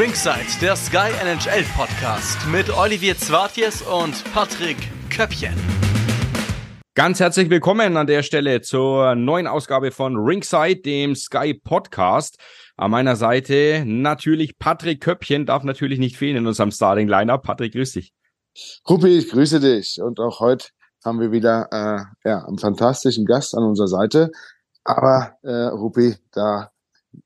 Ringside, der Sky NHL Podcast mit Olivier Zwartjes und Patrick Köppchen. Ganz herzlich willkommen an der Stelle zur neuen Ausgabe von Ringside, dem Sky Podcast. An meiner Seite natürlich Patrick Köppchen, darf natürlich nicht fehlen in unserem Starting Lineup. Patrick, grüß dich. Ruppi, ich grüße dich. Und auch heute haben wir wieder äh, ja, einen fantastischen Gast an unserer Seite. Aber äh, Ruppi, da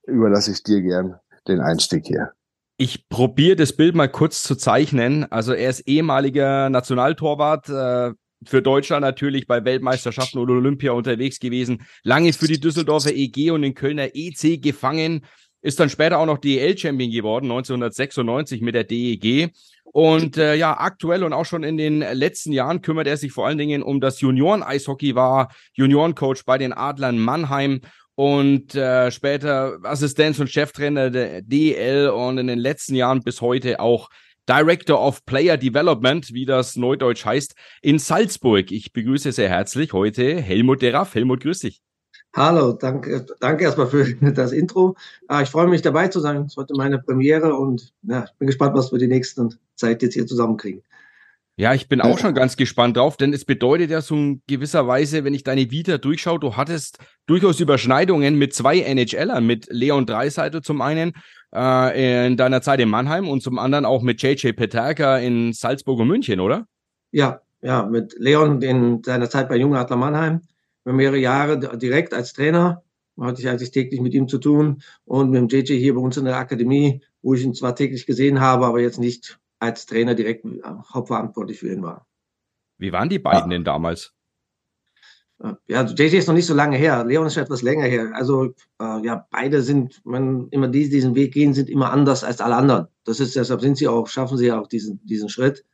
überlasse ich dir gern den Einstieg hier. Ich probiere das Bild mal kurz zu zeichnen. Also er ist ehemaliger Nationaltorwart, äh, für Deutschland natürlich bei Weltmeisterschaften oder Olympia unterwegs gewesen, lange für die Düsseldorfer EG und den Kölner EC gefangen, ist dann später auch noch DEL-Champion geworden, 1996 mit der DEG. Und äh, ja, aktuell und auch schon in den letzten Jahren kümmert er sich vor allen Dingen um das Junioren-Eishockey, war Juniorencoach bei den Adlern Mannheim und äh, später Assistenz und Cheftrainer der DEL und in den letzten Jahren bis heute auch Director of Player Development, wie das neudeutsch heißt, in Salzburg. Ich begrüße sehr herzlich heute Helmut Deraff. Helmut, grüß dich. Hallo, danke, danke erstmal für das Intro. Ah, ich freue mich dabei zu sein. Es ist heute meine Premiere und ja, ich bin gespannt, was wir die nächsten Zeit jetzt hier zusammenkriegen. Ja, ich bin auch schon ganz gespannt drauf, denn es bedeutet ja so in gewisser Weise, wenn ich deine Vita durchschaue, du hattest durchaus Überschneidungen mit zwei NHLern, mit Leon Dreiseitel zum einen äh, in deiner Zeit in Mannheim und zum anderen auch mit JJ Peterka in Salzburg und München, oder? Ja, ja, mit Leon in seiner Zeit bei Junge Adler Mannheim, mehrere Jahre direkt als Trainer, hatte ich eigentlich täglich mit ihm zu tun und mit dem JJ hier bei uns in der Akademie, wo ich ihn zwar täglich gesehen habe, aber jetzt nicht als Trainer direkt hauptverantwortlich für ihn war. Wie waren die beiden ja. denn damals? Ja, JJ ist noch nicht so lange her. Leon ist schon etwas länger her. Also äh, ja, beide sind, man immer die, diesen Weg gehen, sind immer anders als alle anderen. Das ist deshalb sind sie auch, schaffen sie auch diesen diesen Schritt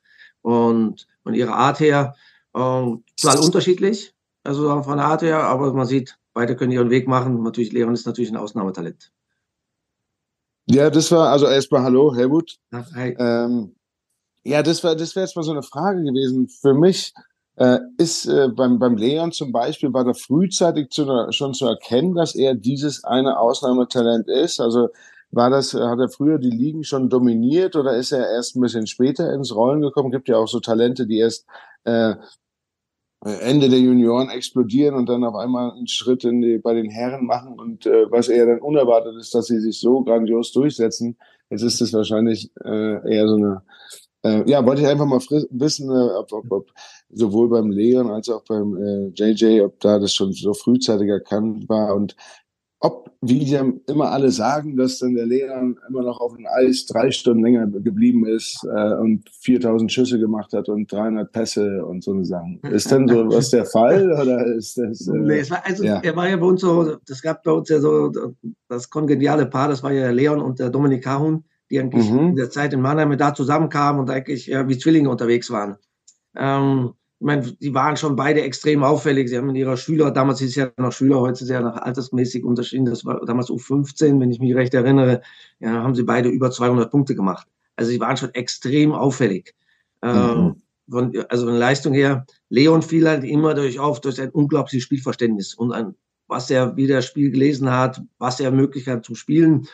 und von ihrer Art her äh, total unterschiedlich. Also von der Art her, aber man sieht, beide können ihren Weg machen. Natürlich Leon ist natürlich ein Ausnahmetalent. Ja, das war also erstmal Hallo, Helmut. Ach, hi. Ähm, ja, das war das wäre jetzt mal so eine Frage gewesen für mich äh, ist äh, beim, beim Leon zum Beispiel, war da frühzeitig zu, schon zu erkennen, dass er dieses eine Ausnahmetalent ist? Also war das, hat er früher die Ligen schon dominiert oder ist er erst ein bisschen später ins Rollen gekommen? Gibt ja auch so Talente, die erst äh, Ende der Junioren explodieren und dann auf einmal einen Schritt in die, bei den Herren machen und äh, was eher dann unerwartet ist, dass sie sich so grandios durchsetzen. Jetzt ist es wahrscheinlich äh, eher so eine äh, ja, wollte ich einfach mal wissen, äh, ob, ob, ob sowohl beim Leon als auch beim äh, JJ, ob da das schon so frühzeitig erkannt war und ob, wie die immer alle sagen, dass dann der Leon immer noch auf dem Eis drei Stunden länger geblieben ist äh, und 4000 Schüsse gemacht hat und 300 Pässe und so eine Sachen. Ist denn so was der Fall oder ist das? Äh, nee, es war, also ja. er war ja bei uns so, das gab bei uns ja so das kongeniale Paar, das war ja der Leon und der Dominik Kahun die eigentlich mhm. in der Zeit in Mannheim da zusammenkamen und eigentlich ja, wie Zwillinge unterwegs waren. Ähm, ich meine, die waren schon beide extrem auffällig. Sie haben in ihrer Schüler, damals hieß es ja noch Schüler, heute ist ja noch altersmäßig unterschieden. Das war damals U15, wenn ich mich recht erinnere. Ja, haben sie beide über 200 Punkte gemacht. Also sie waren schon extrem auffällig. Ähm, mhm. von, also von Leistung her, Leon fiel halt immer durch auf, durch ein unglaubliches Spielverständnis und ein, was er, wie das Spiel gelesen hat, was er Möglichkeit zum Spielen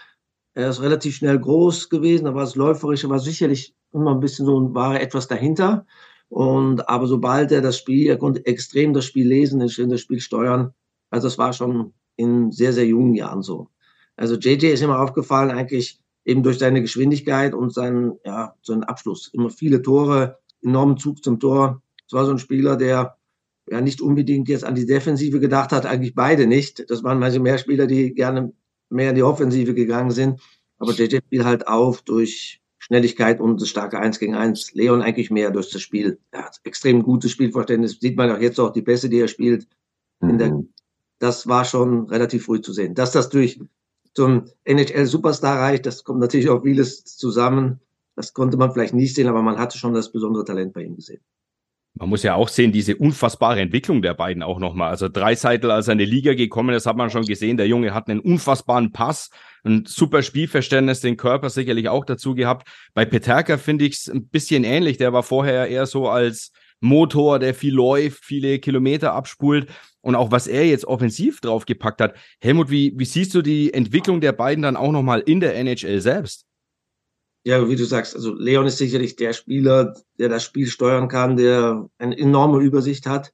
er ist relativ schnell groß gewesen, aber das Läuferische war sicherlich immer ein bisschen so, war etwas dahinter. Und, aber sobald er das Spiel, er konnte extrem das Spiel lesen, das Spiel steuern. Also das war schon in sehr, sehr jungen Jahren so. Also JJ ist immer aufgefallen, eigentlich eben durch seine Geschwindigkeit und seinen, ja, seinen Abschluss. Immer viele Tore, enormen Zug zum Tor. Es war so ein Spieler, der ja nicht unbedingt jetzt an die Defensive gedacht hat, eigentlich beide nicht. Das waren manche mehr Spieler, die gerne mehr in die Offensive gegangen sind. Aber JJ fiel halt auf durch Schnelligkeit und das starke Eins gegen Eins. Leon eigentlich mehr durch das Spiel. Er hat extrem gutes Spielverständnis. Sieht man auch jetzt auch die Pässe, die er spielt. Mhm. Der, das war schon relativ früh zu sehen. Dass das durch zum NHL-Superstar reicht, das kommt natürlich auch vieles zusammen. Das konnte man vielleicht nicht sehen, aber man hatte schon das besondere Talent bei ihm gesehen. Man muss ja auch sehen, diese unfassbare Entwicklung der beiden auch nochmal. Also Dreiseitel, als in die Liga gekommen ist, hat man schon gesehen, der Junge hat einen unfassbaren Pass, ein super Spielverständnis, den Körper sicherlich auch dazu gehabt. Bei Peterka finde ich es ein bisschen ähnlich. Der war vorher eher so als Motor, der viel läuft, viele Kilometer abspult und auch was er jetzt offensiv draufgepackt hat. Helmut, wie, wie siehst du die Entwicklung der beiden dann auch nochmal in der NHL selbst? Ja, wie du sagst, also Leon ist sicherlich der Spieler, der das Spiel steuern kann, der eine enorme Übersicht hat.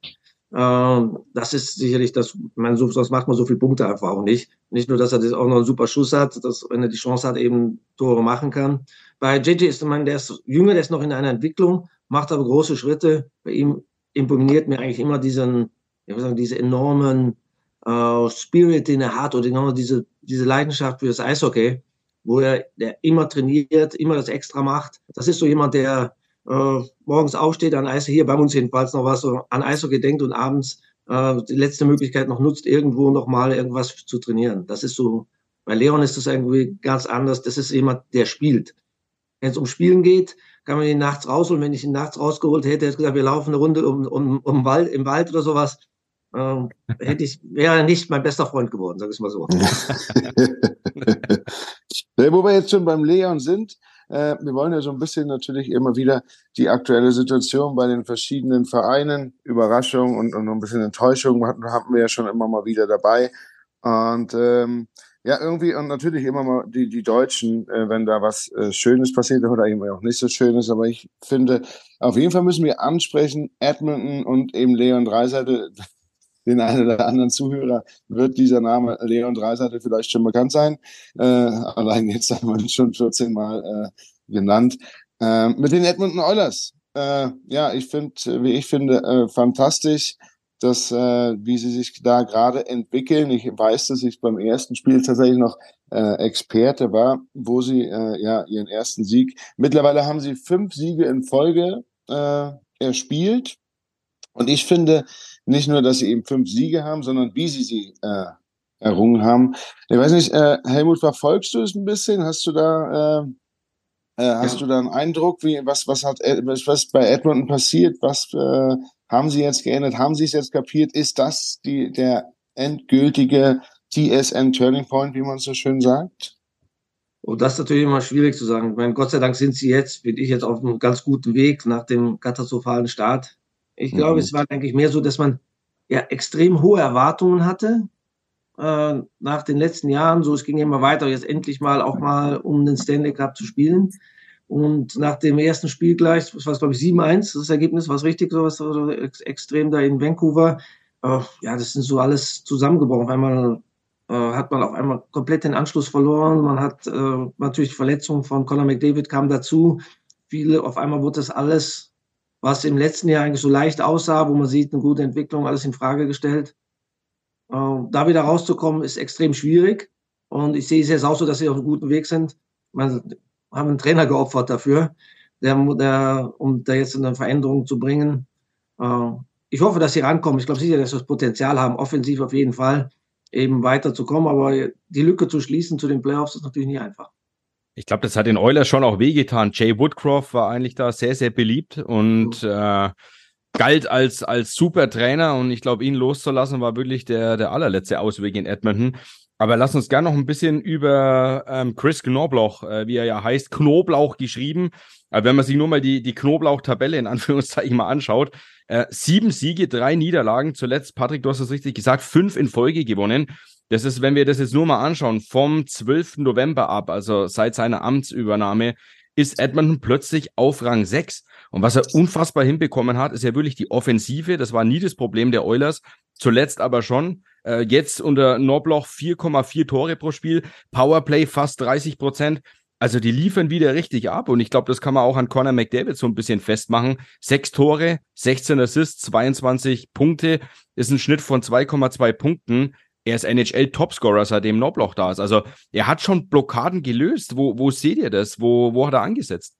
Ähm, das ist sicherlich das, man, so, sonst macht man so viele Punkte einfach auch nicht. Nicht nur, dass er das auch noch einen super Schuss hat, dass, wenn er die Chance hat, eben Tore machen kann. Bei JJ ist man, der ist jünger, der ist noch in einer Entwicklung, macht aber große Schritte. Bei ihm imponiert mir eigentlich immer diesen, ich sagen, diese enormen äh, Spirit, den er hat oder genau diese, diese Leidenschaft für das Eishockey wo er der immer trainiert, immer das extra macht. Das ist so jemand, der äh, morgens aufsteht, an Eishockey, hier bei uns jedenfalls noch was, so an Eishockey denkt und abends äh, die letzte Möglichkeit noch nutzt, irgendwo noch mal irgendwas zu trainieren. Das ist so, bei Leon ist das irgendwie ganz anders. Das ist jemand, der spielt. Wenn es um Spielen geht, kann man ihn nachts rausholen. Wenn ich ihn nachts rausgeholt hätte, hätte gesagt, wir laufen eine Runde um, um, um Wald, im Wald oder sowas. Ähm, hätte ich, wäre nicht mein bester Freund geworden, sag ich mal so. Wo wir jetzt schon beim Leon sind, äh, wir wollen ja so ein bisschen natürlich immer wieder die aktuelle Situation bei den verschiedenen Vereinen, Überraschung und, und ein bisschen Enttäuschung hatten, hatten wir ja schon immer mal wieder dabei. Und ähm, ja, irgendwie und natürlich immer mal die, die Deutschen, äh, wenn da was äh, Schönes passiert oder eben auch nicht so Schönes. Aber ich finde, auf jeden Fall müssen wir ansprechen, Edmonton und eben Leon Dreiseitel, den einen oder anderen Zuhörer wird dieser Name Leon Dreiseitel vielleicht schon bekannt sein. Äh, allein jetzt haben wir ihn schon 14 Mal äh, genannt. Äh, mit den Edmonton Oilers. Äh, ja, ich finde, wie ich finde, äh, fantastisch, dass äh, wie sie sich da gerade entwickeln. Ich weiß, dass ich beim ersten Spiel tatsächlich noch äh, Experte war, wo sie äh, ja ihren ersten Sieg. Mittlerweile haben sie fünf Siege in Folge äh, erspielt. Und ich finde, nicht nur, dass sie eben fünf Siege haben, sondern wie sie sie äh, errungen haben. Ich weiß nicht, äh, Helmut, verfolgst du es ein bisschen? Hast du da, äh, äh, hast ja. du da einen Eindruck, wie, was, was hat, was bei Edmonton passiert? Was äh, haben sie jetzt geändert? Haben sie es jetzt kapiert? Ist das die, der endgültige TSN Turning Point, wie man so schön sagt? Und oh, das ist natürlich immer schwierig zu sagen. Ich meine, Gott sei Dank sind sie jetzt, bin ich jetzt auf einem ganz guten Weg nach dem katastrophalen Start ich glaube, mhm. es war eigentlich mehr so, dass man ja extrem hohe Erwartungen hatte äh, nach den letzten Jahren. So, es ging immer weiter, jetzt endlich mal auch mal um den Stanley Cup zu spielen. Und nach dem ersten Spiel gleich, das war glaube ich 7-1, das Ergebnis war es richtig, so was so ex extrem da in Vancouver. Äh, ja, das sind so alles zusammengebrochen. Auf einmal äh, hat man auf einmal komplett den Anschluss verloren. Man hat äh, natürlich Verletzungen von Conor McDavid kam dazu. Viele, auf einmal wurde das alles was im letzten Jahr eigentlich so leicht aussah, wo man sieht, eine gute Entwicklung, alles in Frage gestellt. Äh, da wieder rauszukommen, ist extrem schwierig. Und ich sehe es jetzt auch so, dass sie auf einem guten Weg sind. Wir haben einen Trainer geopfert dafür, der, der, um da jetzt eine Veränderung zu bringen. Äh, ich hoffe, dass sie rankommen. Ich glaube sicher, dass sie das Potenzial haben, offensiv auf jeden Fall eben weiterzukommen. Aber die Lücke zu schließen zu den Playoffs ist natürlich nicht einfach. Ich glaube, das hat den Oilers schon auch wehgetan. Jay Woodcroft war eigentlich da sehr, sehr beliebt und äh, galt als, als super Trainer und ich glaube, ihn loszulassen war wirklich der, der allerletzte Ausweg in Edmonton. Aber lass uns gerne noch ein bisschen über ähm, Chris Knoblauch, äh, wie er ja heißt, Knoblauch geschrieben. Aber wenn man sich nur mal die, die Knoblauch-Tabelle in Anführungszeichen mal anschaut, äh, sieben Siege, drei Niederlagen, zuletzt, Patrick, du hast es richtig gesagt, fünf in Folge gewonnen. Das ist, wenn wir das jetzt nur mal anschauen, vom 12. November ab, also seit seiner Amtsübernahme, ist Edmonton plötzlich auf Rang 6. Und was er unfassbar hinbekommen hat, ist ja wirklich die Offensive. Das war nie das Problem der Oilers. Zuletzt aber schon. Äh, jetzt unter Nobloch 4,4 Tore pro Spiel. Powerplay fast 30 Prozent. Also die liefern wieder richtig ab. Und ich glaube, das kann man auch an Conor McDavid so ein bisschen festmachen. Sechs Tore, 16 Assists, 22 Punkte. Ist ein Schnitt von 2,2 Punkten er ist NHL-Topscorer, seitdem Nobloch da ist. Also er hat schon Blockaden gelöst. Wo, wo seht ihr das? Wo, wo hat er angesetzt?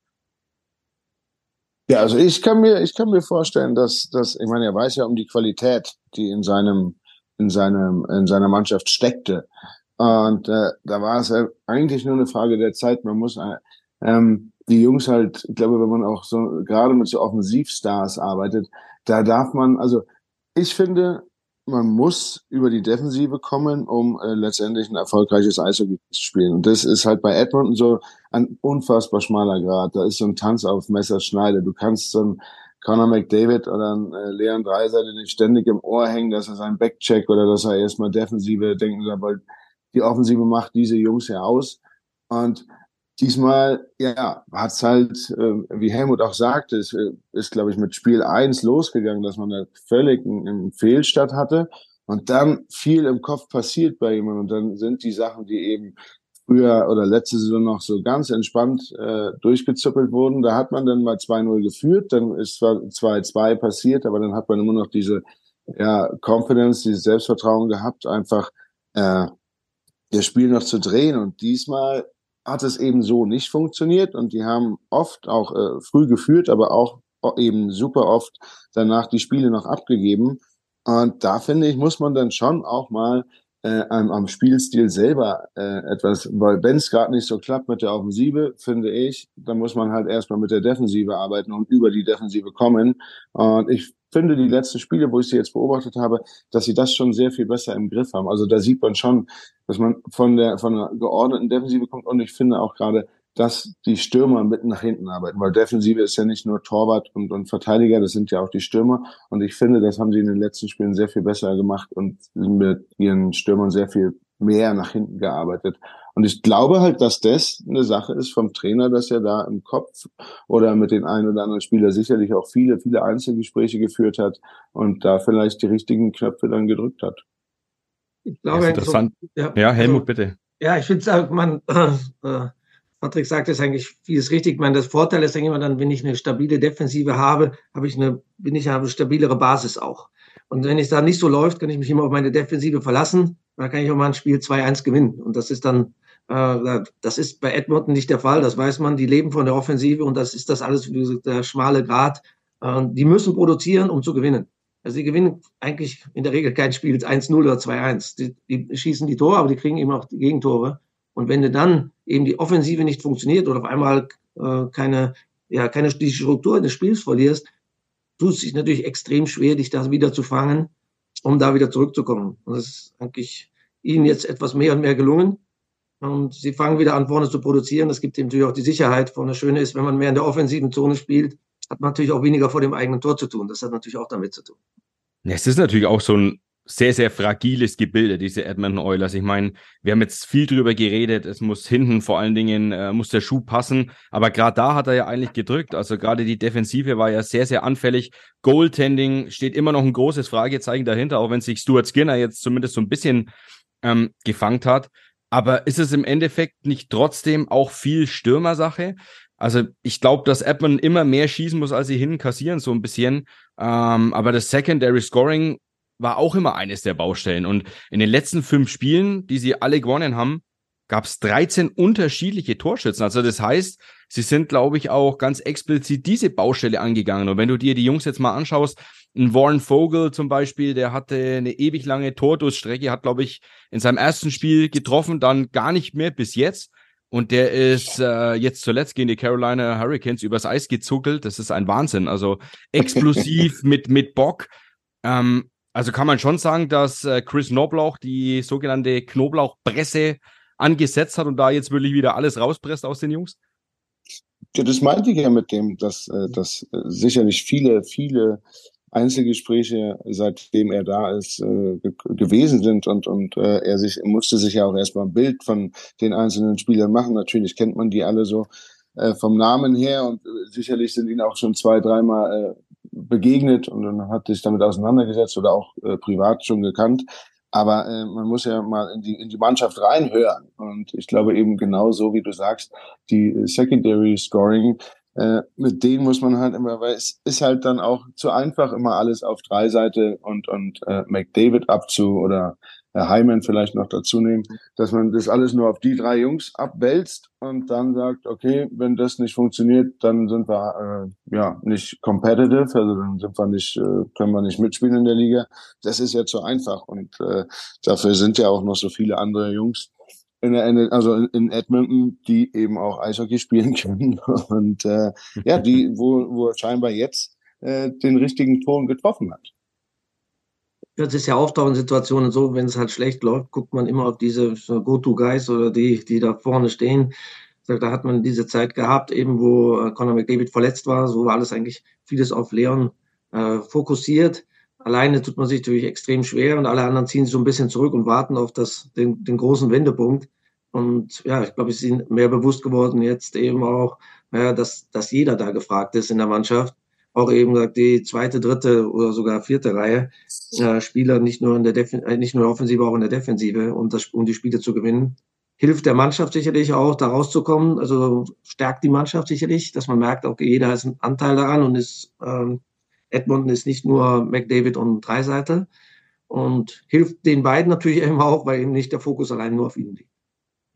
Ja, also ich kann mir, ich kann mir vorstellen, dass, dass, ich meine, er weiß ja um die Qualität, die in seinem, in seinem, in seiner Mannschaft steckte. Und äh, da war es eigentlich nur eine Frage der Zeit. Man muss äh, ähm, die Jungs halt, ich glaube, wenn man auch so gerade mit so Offensivstars arbeitet, da darf man, also ich finde, man muss über die Defensive kommen, um äh, letztendlich ein erfolgreiches Eishockey zu spielen. Und das ist halt bei Edmonton so ein unfassbar schmaler Grad. Da ist so ein Tanz auf Messerschneide. Du kannst so ein Conor McDavid oder ein äh, Leon Dreiser nicht ständig im Ohr hängen, dass er seinen Backcheck oder dass er erstmal Defensive denken soll, weil die Offensive macht diese Jungs ja aus. Und diesmal, ja, hat es halt, äh, wie Helmut auch sagte, es äh, ist, glaube ich, mit Spiel 1 losgegangen, dass man da völlig einen Fehlstart hatte. Und dann viel im Kopf passiert bei ihm. Und dann sind die Sachen, die eben früher oder letzte Saison noch so ganz entspannt äh, durchgezuppelt wurden. Da hat man dann mal 2-0 geführt, dann ist zwar 2-2 passiert, aber dann hat man immer noch diese ja, Confidence, dieses Selbstvertrauen gehabt, einfach äh, das Spiel noch zu drehen. Und diesmal hat es eben so nicht funktioniert und die haben oft auch äh, früh geführt, aber auch eben super oft danach die Spiele noch abgegeben. Und da finde ich, muss man dann schon auch mal äh, am, am Spielstil selber äh, etwas, weil wenn es gerade nicht so klappt mit der Offensive, finde ich, dann muss man halt erstmal mit der Defensive arbeiten und über die Defensive kommen. Und ich finde die letzten Spiele, wo ich sie jetzt beobachtet habe, dass sie das schon sehr viel besser im Griff haben. Also da sieht man schon, dass man von der von einer geordneten Defensive kommt und ich finde auch gerade dass die Stürmer mit nach hinten arbeiten, weil Defensive ist ja nicht nur Torwart und, und Verteidiger, das sind ja auch die Stürmer. Und ich finde, das haben sie in den letzten Spielen sehr viel besser gemacht und sind mit ihren Stürmern sehr viel mehr nach hinten gearbeitet. Und ich glaube halt, dass das eine Sache ist vom Trainer, dass er da im Kopf oder mit den einen oder anderen Spieler sicherlich auch viele, viele Einzelgespräche geführt hat und da vielleicht die richtigen Knöpfe dann gedrückt hat. Ich glaube, interessant. So, ja, ja, Helmut, also, bitte. Ja, ich finde, man, äh, Patrick sagt es eigentlich vieles richtig. Ich meine, das Vorteil ist eigentlich immer dann, wenn ich eine stabile Defensive habe, habe ich eine, bin ich eine stabilere Basis auch. Und wenn es da nicht so läuft, kann ich mich immer auf meine Defensive verlassen. Dann kann ich auch mal ein Spiel 2-1 gewinnen. Und das ist dann, äh, das ist bei Edmonton nicht der Fall. Das weiß man. Die leben von der Offensive und das ist das alles, der schmale Grat. Äh, die müssen produzieren, um zu gewinnen. Also die gewinnen eigentlich in der Regel kein Spiel 1-0 oder 2-1. Die, die schießen die Tore, aber die kriegen immer auch die Gegentore. Und wenn dann eben die Offensive nicht funktioniert oder auf einmal äh, keine, ja, keine Struktur des Spiels verlierst, tut es sich natürlich extrem schwer, dich da wieder zu fangen, um da wieder zurückzukommen. Und das ist eigentlich ihnen jetzt etwas mehr und mehr gelungen. Und sie fangen wieder an, vorne zu produzieren. Das gibt ihm natürlich auch die Sicherheit. Vorne Schöne ist, wenn man mehr in der offensiven Zone spielt, hat man natürlich auch weniger vor dem eigenen Tor zu tun. Das hat natürlich auch damit zu tun. Es ist natürlich auch so ein sehr, sehr fragiles Gebilde, diese Edmonton Oilers. Ich meine, wir haben jetzt viel drüber geredet. Es muss hinten vor allen Dingen, äh, muss der Schuh passen. Aber gerade da hat er ja eigentlich gedrückt. Also gerade die Defensive war ja sehr, sehr anfällig. Goaltending steht immer noch ein großes Fragezeichen dahinter, auch wenn sich Stuart Skinner jetzt zumindest so ein bisschen ähm, gefangen hat. Aber ist es im Endeffekt nicht trotzdem auch viel Stürmersache? Also ich glaube, dass Edmonton immer mehr schießen muss, als sie hinten kassieren, so ein bisschen. Ähm, aber das Secondary Scoring war auch immer eines der Baustellen. Und in den letzten fünf Spielen, die sie alle gewonnen haben, gab es 13 unterschiedliche Torschützen. Also das heißt, sie sind, glaube ich, auch ganz explizit diese Baustelle angegangen. Und wenn du dir die Jungs jetzt mal anschaust, ein Warren Vogel zum Beispiel, der hatte eine ewig lange Tordurststrecke, hat, glaube ich, in seinem ersten Spiel getroffen, dann gar nicht mehr bis jetzt. Und der ist äh, jetzt zuletzt gegen die Carolina Hurricanes übers Eis gezuckelt. Das ist ein Wahnsinn. Also explosiv mit, mit Bock. Ähm, also kann man schon sagen, dass äh, Chris Knoblauch die sogenannte Knoblauchpresse angesetzt hat und da jetzt wirklich wieder alles rauspresst aus den Jungs? Ja, das meinte ich ja mit dem, dass, äh, dass äh, sicherlich viele, viele Einzelgespräche, seitdem er da ist, gewesen sind und, und er sich musste sich ja auch erstmal ein Bild von den einzelnen Spielern machen. Natürlich kennt man die alle so vom Namen her und sicherlich sind ihnen auch schon zwei, dreimal begegnet und dann hat sich damit auseinandergesetzt oder auch äh, privat schon gekannt. Aber äh, man muss ja mal in die, in die Mannschaft reinhören. Und ich glaube eben genau so, wie du sagst, die Secondary Scoring, äh, mit denen muss man halt immer, weil es ist halt dann auch zu einfach, immer alles auf drei Seite und, und äh, McDavid abzu oder Herr Heimann vielleicht noch dazu nehmen, dass man das alles nur auf die drei Jungs abwälzt und dann sagt, okay, wenn das nicht funktioniert, dann sind wir äh, ja nicht competitive, also dann sind wir nicht, äh, können wir nicht mitspielen in der Liga. Das ist ja zu einfach und äh, dafür sind ja auch noch so viele andere Jungs in der, also in Edmonton, die eben auch Eishockey spielen können und äh, ja, die, wo, wo scheinbar jetzt äh, den richtigen Ton getroffen hat das ist ja oft auch in Situationen so, wenn es halt schlecht läuft, guckt man immer auf diese Go-To-Guys oder die, die da vorne stehen. Da hat man diese Zeit gehabt, eben wo äh, Conor McDavid verletzt war, so war alles eigentlich vieles auf Leon äh, fokussiert. Alleine tut man sich natürlich extrem schwer und alle anderen ziehen sich so ein bisschen zurück und warten auf das, den, den großen Wendepunkt. Und ja, ich glaube, es ist ihnen mehr bewusst geworden jetzt eben auch, ja, dass, dass jeder da gefragt ist in der Mannschaft. Auch eben gesagt, die zweite, dritte oder sogar vierte Reihe äh, Spieler nicht nur in der Defen äh, nicht nur in der Offensive, auch in der Defensive, um, das, um die Spiele zu gewinnen. Hilft der Mannschaft sicherlich auch, da rauszukommen. Also stärkt die Mannschaft sicherlich, dass man merkt, okay, jeder hat einen Anteil daran und ist ähm, Edmonton ist nicht nur McDavid und Dreiseite und hilft den beiden natürlich eben auch, weil eben nicht der Fokus allein nur auf ihnen liegt.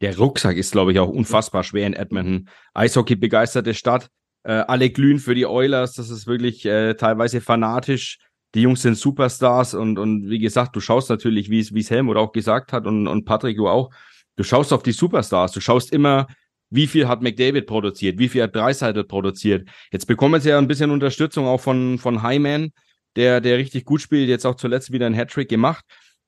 Der Rucksack ist, glaube ich, auch unfassbar schwer in Edmonton. Eishockey begeisterte Stadt. Äh, alle glühen für die Oilers. Das ist wirklich äh, teilweise fanatisch. Die Jungs sind Superstars und, und wie gesagt, du schaust natürlich, wie es Helmut auch gesagt hat und, und Patrick, du auch. Du schaust auf die Superstars. Du schaust immer, wie viel hat McDavid produziert, wie viel hat Dreiseitel produziert. Jetzt bekommen sie ja ein bisschen Unterstützung auch von, von Hyman, der, der richtig gut spielt, jetzt auch zuletzt wieder einen Hattrick gemacht.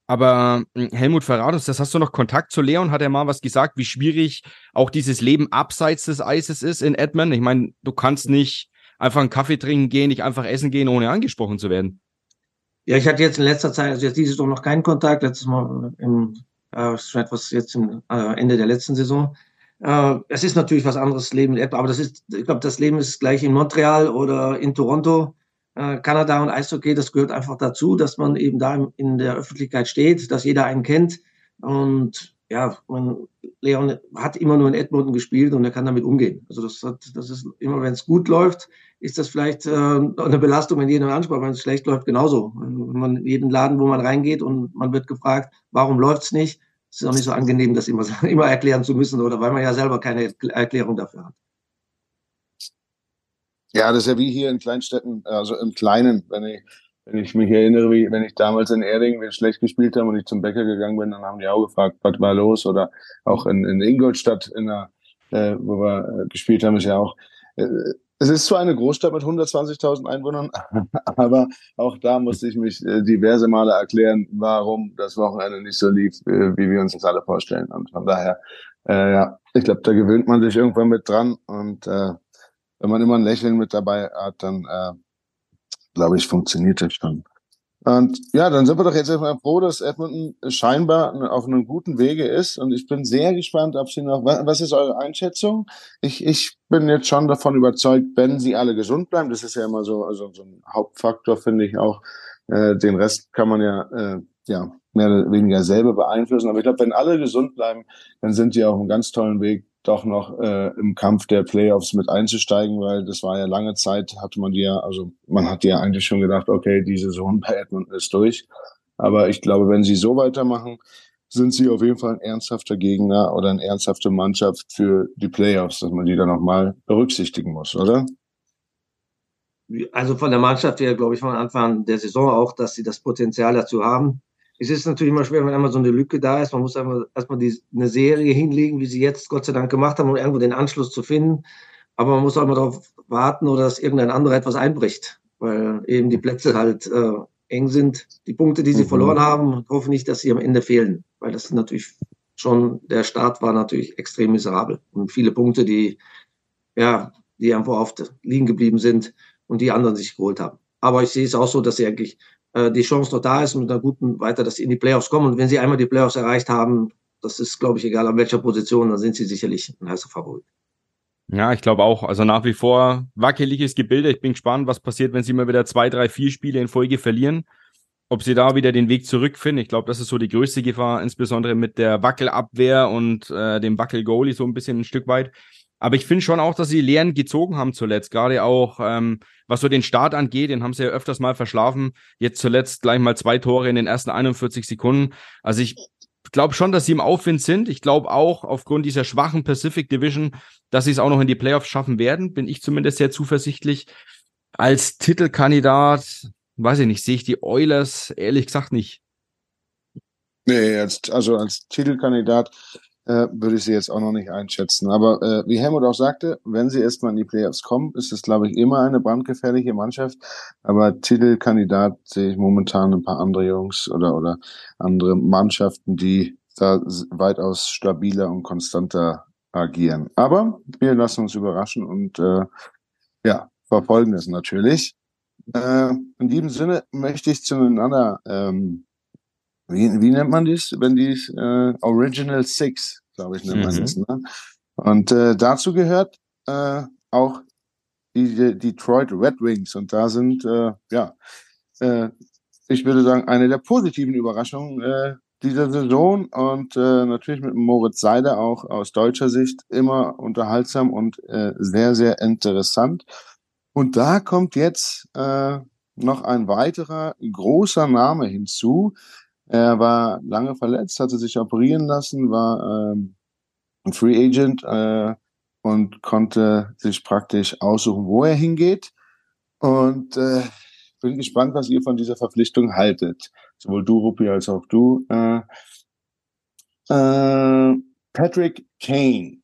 Aber hm, Helmut Ferratus, das hast du noch Kontakt zu Leon? Hat er mal was gesagt, wie schwierig auch dieses Leben abseits des Eises ist in Edmond? Ich meine, du kannst nicht einfach einen Kaffee trinken gehen, nicht einfach essen gehen, ohne angesprochen zu werden. Ja, ich hatte jetzt in letzter Zeit, also jetzt dieses Saison noch keinen Kontakt, letztes Mal im, äh, schon etwas jetzt im äh, Ende der letzten Saison. Äh, es ist natürlich was anderes Leben, aber das ist, ich glaube, das Leben ist gleich in Montreal oder in Toronto Kanada und Eishockey, das gehört einfach dazu, dass man eben da in der Öffentlichkeit steht, dass jeder einen kennt. Und ja, man, Leon hat immer nur in Edmonton gespielt und er kann damit umgehen. Also das, hat, das ist immer, wenn es gut läuft, ist das vielleicht äh, eine Belastung, wenn jeder anspricht, wenn es schlecht läuft, genauso. Wenn man in jeden Laden, wo man reingeht und man wird gefragt, warum läuft es nicht, ist auch nicht so angenehm, das immer, immer erklären zu müssen oder weil man ja selber keine Erklärung dafür hat. Ja, das ist ja wie hier in Kleinstädten, also im Kleinen, wenn ich, wenn ich mich erinnere, wie wenn ich damals in Erding, wir schlecht gespielt haben und ich zum Bäcker gegangen bin, dann haben die auch gefragt, was war los? Oder auch in, in Ingolstadt, in der, äh, wo wir äh, gespielt haben, ist ja auch, äh, es ist zwar eine Großstadt mit 120.000 Einwohnern, aber auch da musste ich mich äh, diverse Male erklären, warum das Wochenende nicht so lief, äh, wie wir uns das alle vorstellen. Und von daher, äh, ja, ich glaube, da gewöhnt man sich irgendwann mit dran und äh, wenn man immer ein Lächeln mit dabei hat, dann äh, glaube ich, funktioniert das schon. Und ja, dann sind wir doch jetzt erstmal froh, dass Edmonton scheinbar auf einem guten Wege ist. Und ich bin sehr gespannt, ob sie noch. Was ist eure Einschätzung? Ich, ich bin jetzt schon davon überzeugt, wenn sie alle gesund bleiben. Das ist ja immer so, also so ein Hauptfaktor, finde ich auch. Äh, den Rest kann man ja, äh, ja mehr oder weniger selber beeinflussen. Aber ich glaube, wenn alle gesund bleiben, dann sind sie auf einem ganz tollen Weg, doch noch äh, im Kampf der Playoffs mit einzusteigen, weil das war ja lange Zeit, hatte man ja, also man hat ja eigentlich schon gedacht, okay, die Saison bei Edmonton ist durch. Aber ich glaube, wenn sie so weitermachen, sind sie auf jeden Fall ein ernsthafter Gegner oder eine ernsthafte Mannschaft für die Playoffs, dass man die dann nochmal berücksichtigen muss, oder? Also von der Mannschaft her glaube ich von Anfang der Saison auch, dass sie das Potenzial dazu haben es ist natürlich immer schwer, wenn einmal so eine Lücke da ist. Man muss einfach erstmal die, eine Serie hinlegen, wie sie jetzt Gott sei Dank gemacht haben, um irgendwo den Anschluss zu finden. Aber man muss auch immer darauf warten, oder dass irgendein anderer etwas einbricht, weil eben die Plätze halt äh, eng sind. Die Punkte, die sie mhm. verloren haben, hoffe nicht, dass sie am Ende fehlen, weil das natürlich schon, der Start war natürlich extrem miserabel. Und viele Punkte, die, ja, die einfach oft liegen geblieben sind und die anderen sich geholt haben. Aber ich sehe es auch so, dass sie eigentlich äh, die Chance noch da ist mit einer guten weiter, dass sie in die Playoffs kommen. Und wenn sie einmal die Playoffs erreicht haben, das ist, glaube ich, egal an welcher Position, dann sind sie sicherlich ein heißer Favorit. Ja, ich glaube auch. Also nach wie vor wackeliges Gebilde. Ich bin gespannt, was passiert, wenn sie mal wieder zwei, drei, vier Spiele in Folge verlieren. Ob sie da wieder den Weg zurückfinden. Ich glaube, das ist so die größte Gefahr, insbesondere mit der Wackelabwehr und äh, dem Wackelgoalie so ein bisschen ein Stück weit. Aber ich finde schon auch, dass sie Lehren gezogen haben zuletzt. Gerade auch, ähm, was so den Start angeht, den haben sie ja öfters mal verschlafen. Jetzt zuletzt gleich mal zwei Tore in den ersten 41 Sekunden. Also ich glaube schon, dass sie im Aufwind sind. Ich glaube auch aufgrund dieser schwachen Pacific Division, dass sie es auch noch in die Playoffs schaffen werden. Bin ich zumindest sehr zuversichtlich. Als Titelkandidat, weiß ich nicht, sehe ich die Oilers ehrlich gesagt nicht. Nee, jetzt, also als Titelkandidat äh, würde ich sie jetzt auch noch nicht einschätzen. Aber äh, wie Helmut auch sagte, wenn sie erstmal in die Playoffs kommen, ist es, glaube ich, immer eine brandgefährliche Mannschaft. Aber Titelkandidat sehe ich momentan ein paar andere Jungs oder, oder andere Mannschaften, die da weitaus stabiler und konstanter agieren. Aber wir lassen uns überraschen und äh, ja, verfolgen es natürlich. Äh, in diesem Sinne möchte ich zueinander ähm, wie, wie nennt man das, wenn die äh, Original Six glaube ich, nennt man mhm. das. Ne? Und äh, dazu gehört äh, auch die, die Detroit Red Wings. Und da sind, äh, ja, äh, ich würde sagen, eine der positiven Überraschungen äh, dieser Saison und äh, natürlich mit Moritz Seider auch aus deutscher Sicht immer unterhaltsam und äh, sehr, sehr interessant. Und da kommt jetzt äh, noch ein weiterer großer Name hinzu. Er war lange verletzt, hatte sich operieren lassen, war ähm, ein Free Agent äh, und konnte sich praktisch aussuchen, wo er hingeht. Und äh, bin gespannt, was ihr von dieser Verpflichtung haltet. Sowohl du, Ruppi, als auch du. Äh, äh, Patrick Kane.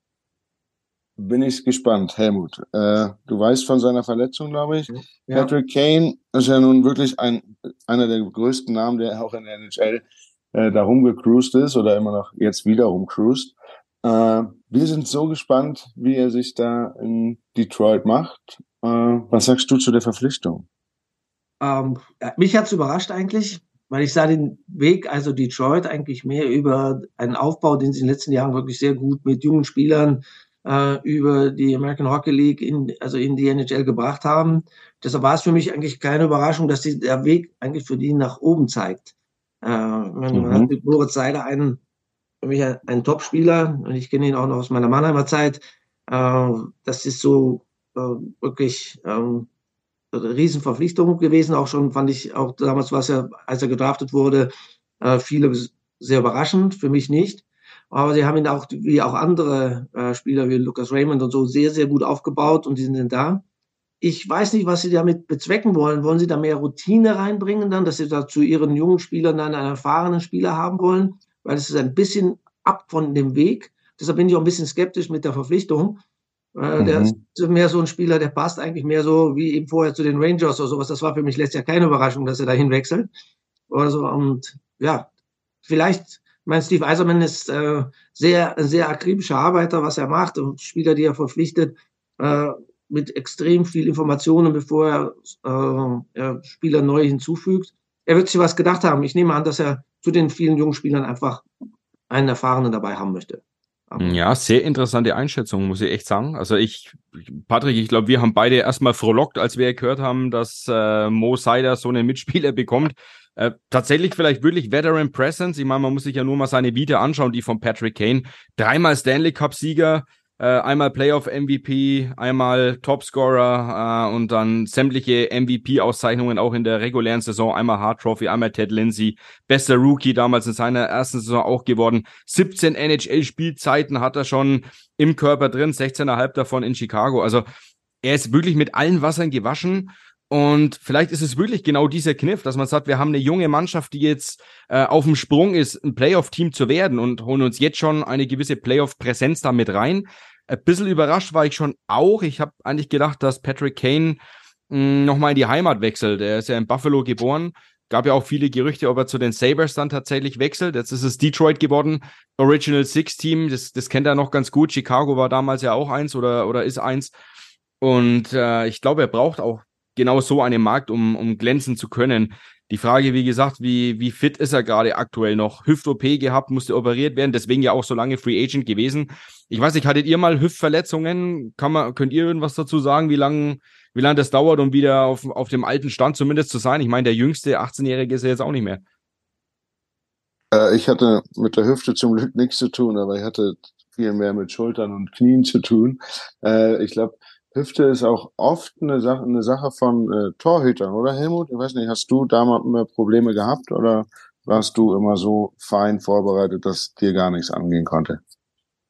Bin ich gespannt, Helmut. Äh, du weißt von seiner Verletzung, glaube ich. Ja. Patrick Kane ist ja nun wirklich ein, einer der größten Namen, der auch in der NHL äh, da rumgecruised ist oder immer noch jetzt wieder rumcruised. Äh, wir sind so gespannt, wie er sich da in Detroit macht. Äh, was sagst du zu der Verpflichtung? Ähm, mich hat es überrascht eigentlich, weil ich sah den Weg, also Detroit, eigentlich mehr über einen Aufbau, den sie in den letzten Jahren wirklich sehr gut mit jungen Spielern äh, über die American Hockey League, in, also in die NHL gebracht haben. Deshalb war es für mich eigentlich keine Überraschung, dass die, der Weg eigentlich für die nach oben zeigt. Äh, man, mhm. hat mit Moritz Seider einen für mich ein, ein Top-Spieler und ich kenne ihn auch noch aus meiner Mannheimer Zeit. Äh, das ist so äh, wirklich ähm, eine Riesenverpflichtung gewesen. Auch schon fand ich auch damals, was er, als er gedraftet wurde, äh, viele sehr überraschend, für mich nicht. Aber sie haben ihn auch, wie auch andere äh, Spieler wie Lucas Raymond und so, sehr, sehr gut aufgebaut und die sind da. Ich weiß nicht, was sie damit bezwecken wollen. Wollen sie da mehr Routine reinbringen dann, dass sie da zu ihren jungen Spielern dann einen erfahrenen Spieler haben wollen? weil es ist ein bisschen ab von dem Weg. Deshalb bin ich auch ein bisschen skeptisch mit der Verpflichtung. Äh, mhm. Der ist mehr so ein Spieler, der passt eigentlich mehr so wie eben vorher zu den Rangers oder sowas. Das war für mich letztes Jahr keine Überraschung, dass er dahin wechselt. Oder so. Und ja, vielleicht, mein Steve Eiserman ist äh, sehr, ein sehr akribischer Arbeiter, was er macht und Spieler, die er verpflichtet, äh, mit extrem viel Informationen, bevor er äh, Spieler neu hinzufügt. Er wird sich was gedacht haben. Ich nehme an, dass er zu den vielen jungen Spielern einfach einen Erfahrenen dabei haben möchte. Ja, sehr interessante Einschätzung, muss ich echt sagen. Also ich, Patrick, ich glaube, wir haben beide erstmal frohlockt, als wir gehört haben, dass äh, Mo Seider so einen Mitspieler bekommt. Äh, tatsächlich vielleicht wirklich Veteran Presence. Ich meine, man muss sich ja nur mal seine Vita anschauen, die von Patrick Kane. Dreimal Stanley Cup Sieger, äh, einmal Playoff MVP, einmal Topscorer äh, und dann sämtliche MVP-Auszeichnungen auch in der regulären Saison. Einmal Hard Trophy, einmal Ted Lindsay, bester Rookie damals in seiner ersten Saison auch geworden. 17 NHL-Spielzeiten hat er schon im Körper drin, 16,5 davon in Chicago. Also er ist wirklich mit allen Wassern gewaschen und vielleicht ist es wirklich genau dieser Kniff, dass man sagt, wir haben eine junge Mannschaft, die jetzt äh, auf dem Sprung ist, ein Playoff-Team zu werden und holen uns jetzt schon eine gewisse Playoff-Präsenz damit rein. Ein bisschen überrascht war ich schon auch. Ich habe eigentlich gedacht, dass Patrick Kane hm, nochmal in die Heimat wechselt. Er ist ja in Buffalo geboren. Gab ja auch viele Gerüchte, ob er zu den Sabres dann tatsächlich wechselt. Jetzt ist es Detroit geworden. Original Six Team, das, das kennt er noch ganz gut. Chicago war damals ja auch eins oder, oder ist eins. Und äh, ich glaube, er braucht auch genau so einen Markt, um, um glänzen zu können. Die Frage, wie gesagt, wie, wie fit ist er gerade aktuell noch? Hüft-OP gehabt, musste operiert werden, deswegen ja auch so lange Free Agent gewesen. Ich weiß nicht, hattet ihr mal Hüftverletzungen? Kann man, könnt ihr irgendwas dazu sagen, wie lange wie lang das dauert, um wieder auf, auf dem alten Stand zumindest zu sein? Ich meine, der jüngste 18-Jährige ist er jetzt auch nicht mehr. Äh, ich hatte mit der Hüfte zum Glück nichts zu tun, aber ich hatte viel mehr mit Schultern und Knien zu tun. Äh, ich glaube, Hüfte ist auch oft eine Sache, eine Sache von äh, Torhütern, oder Helmut? Ich weiß nicht, hast du da mal Probleme gehabt oder warst du immer so fein vorbereitet, dass dir gar nichts angehen konnte?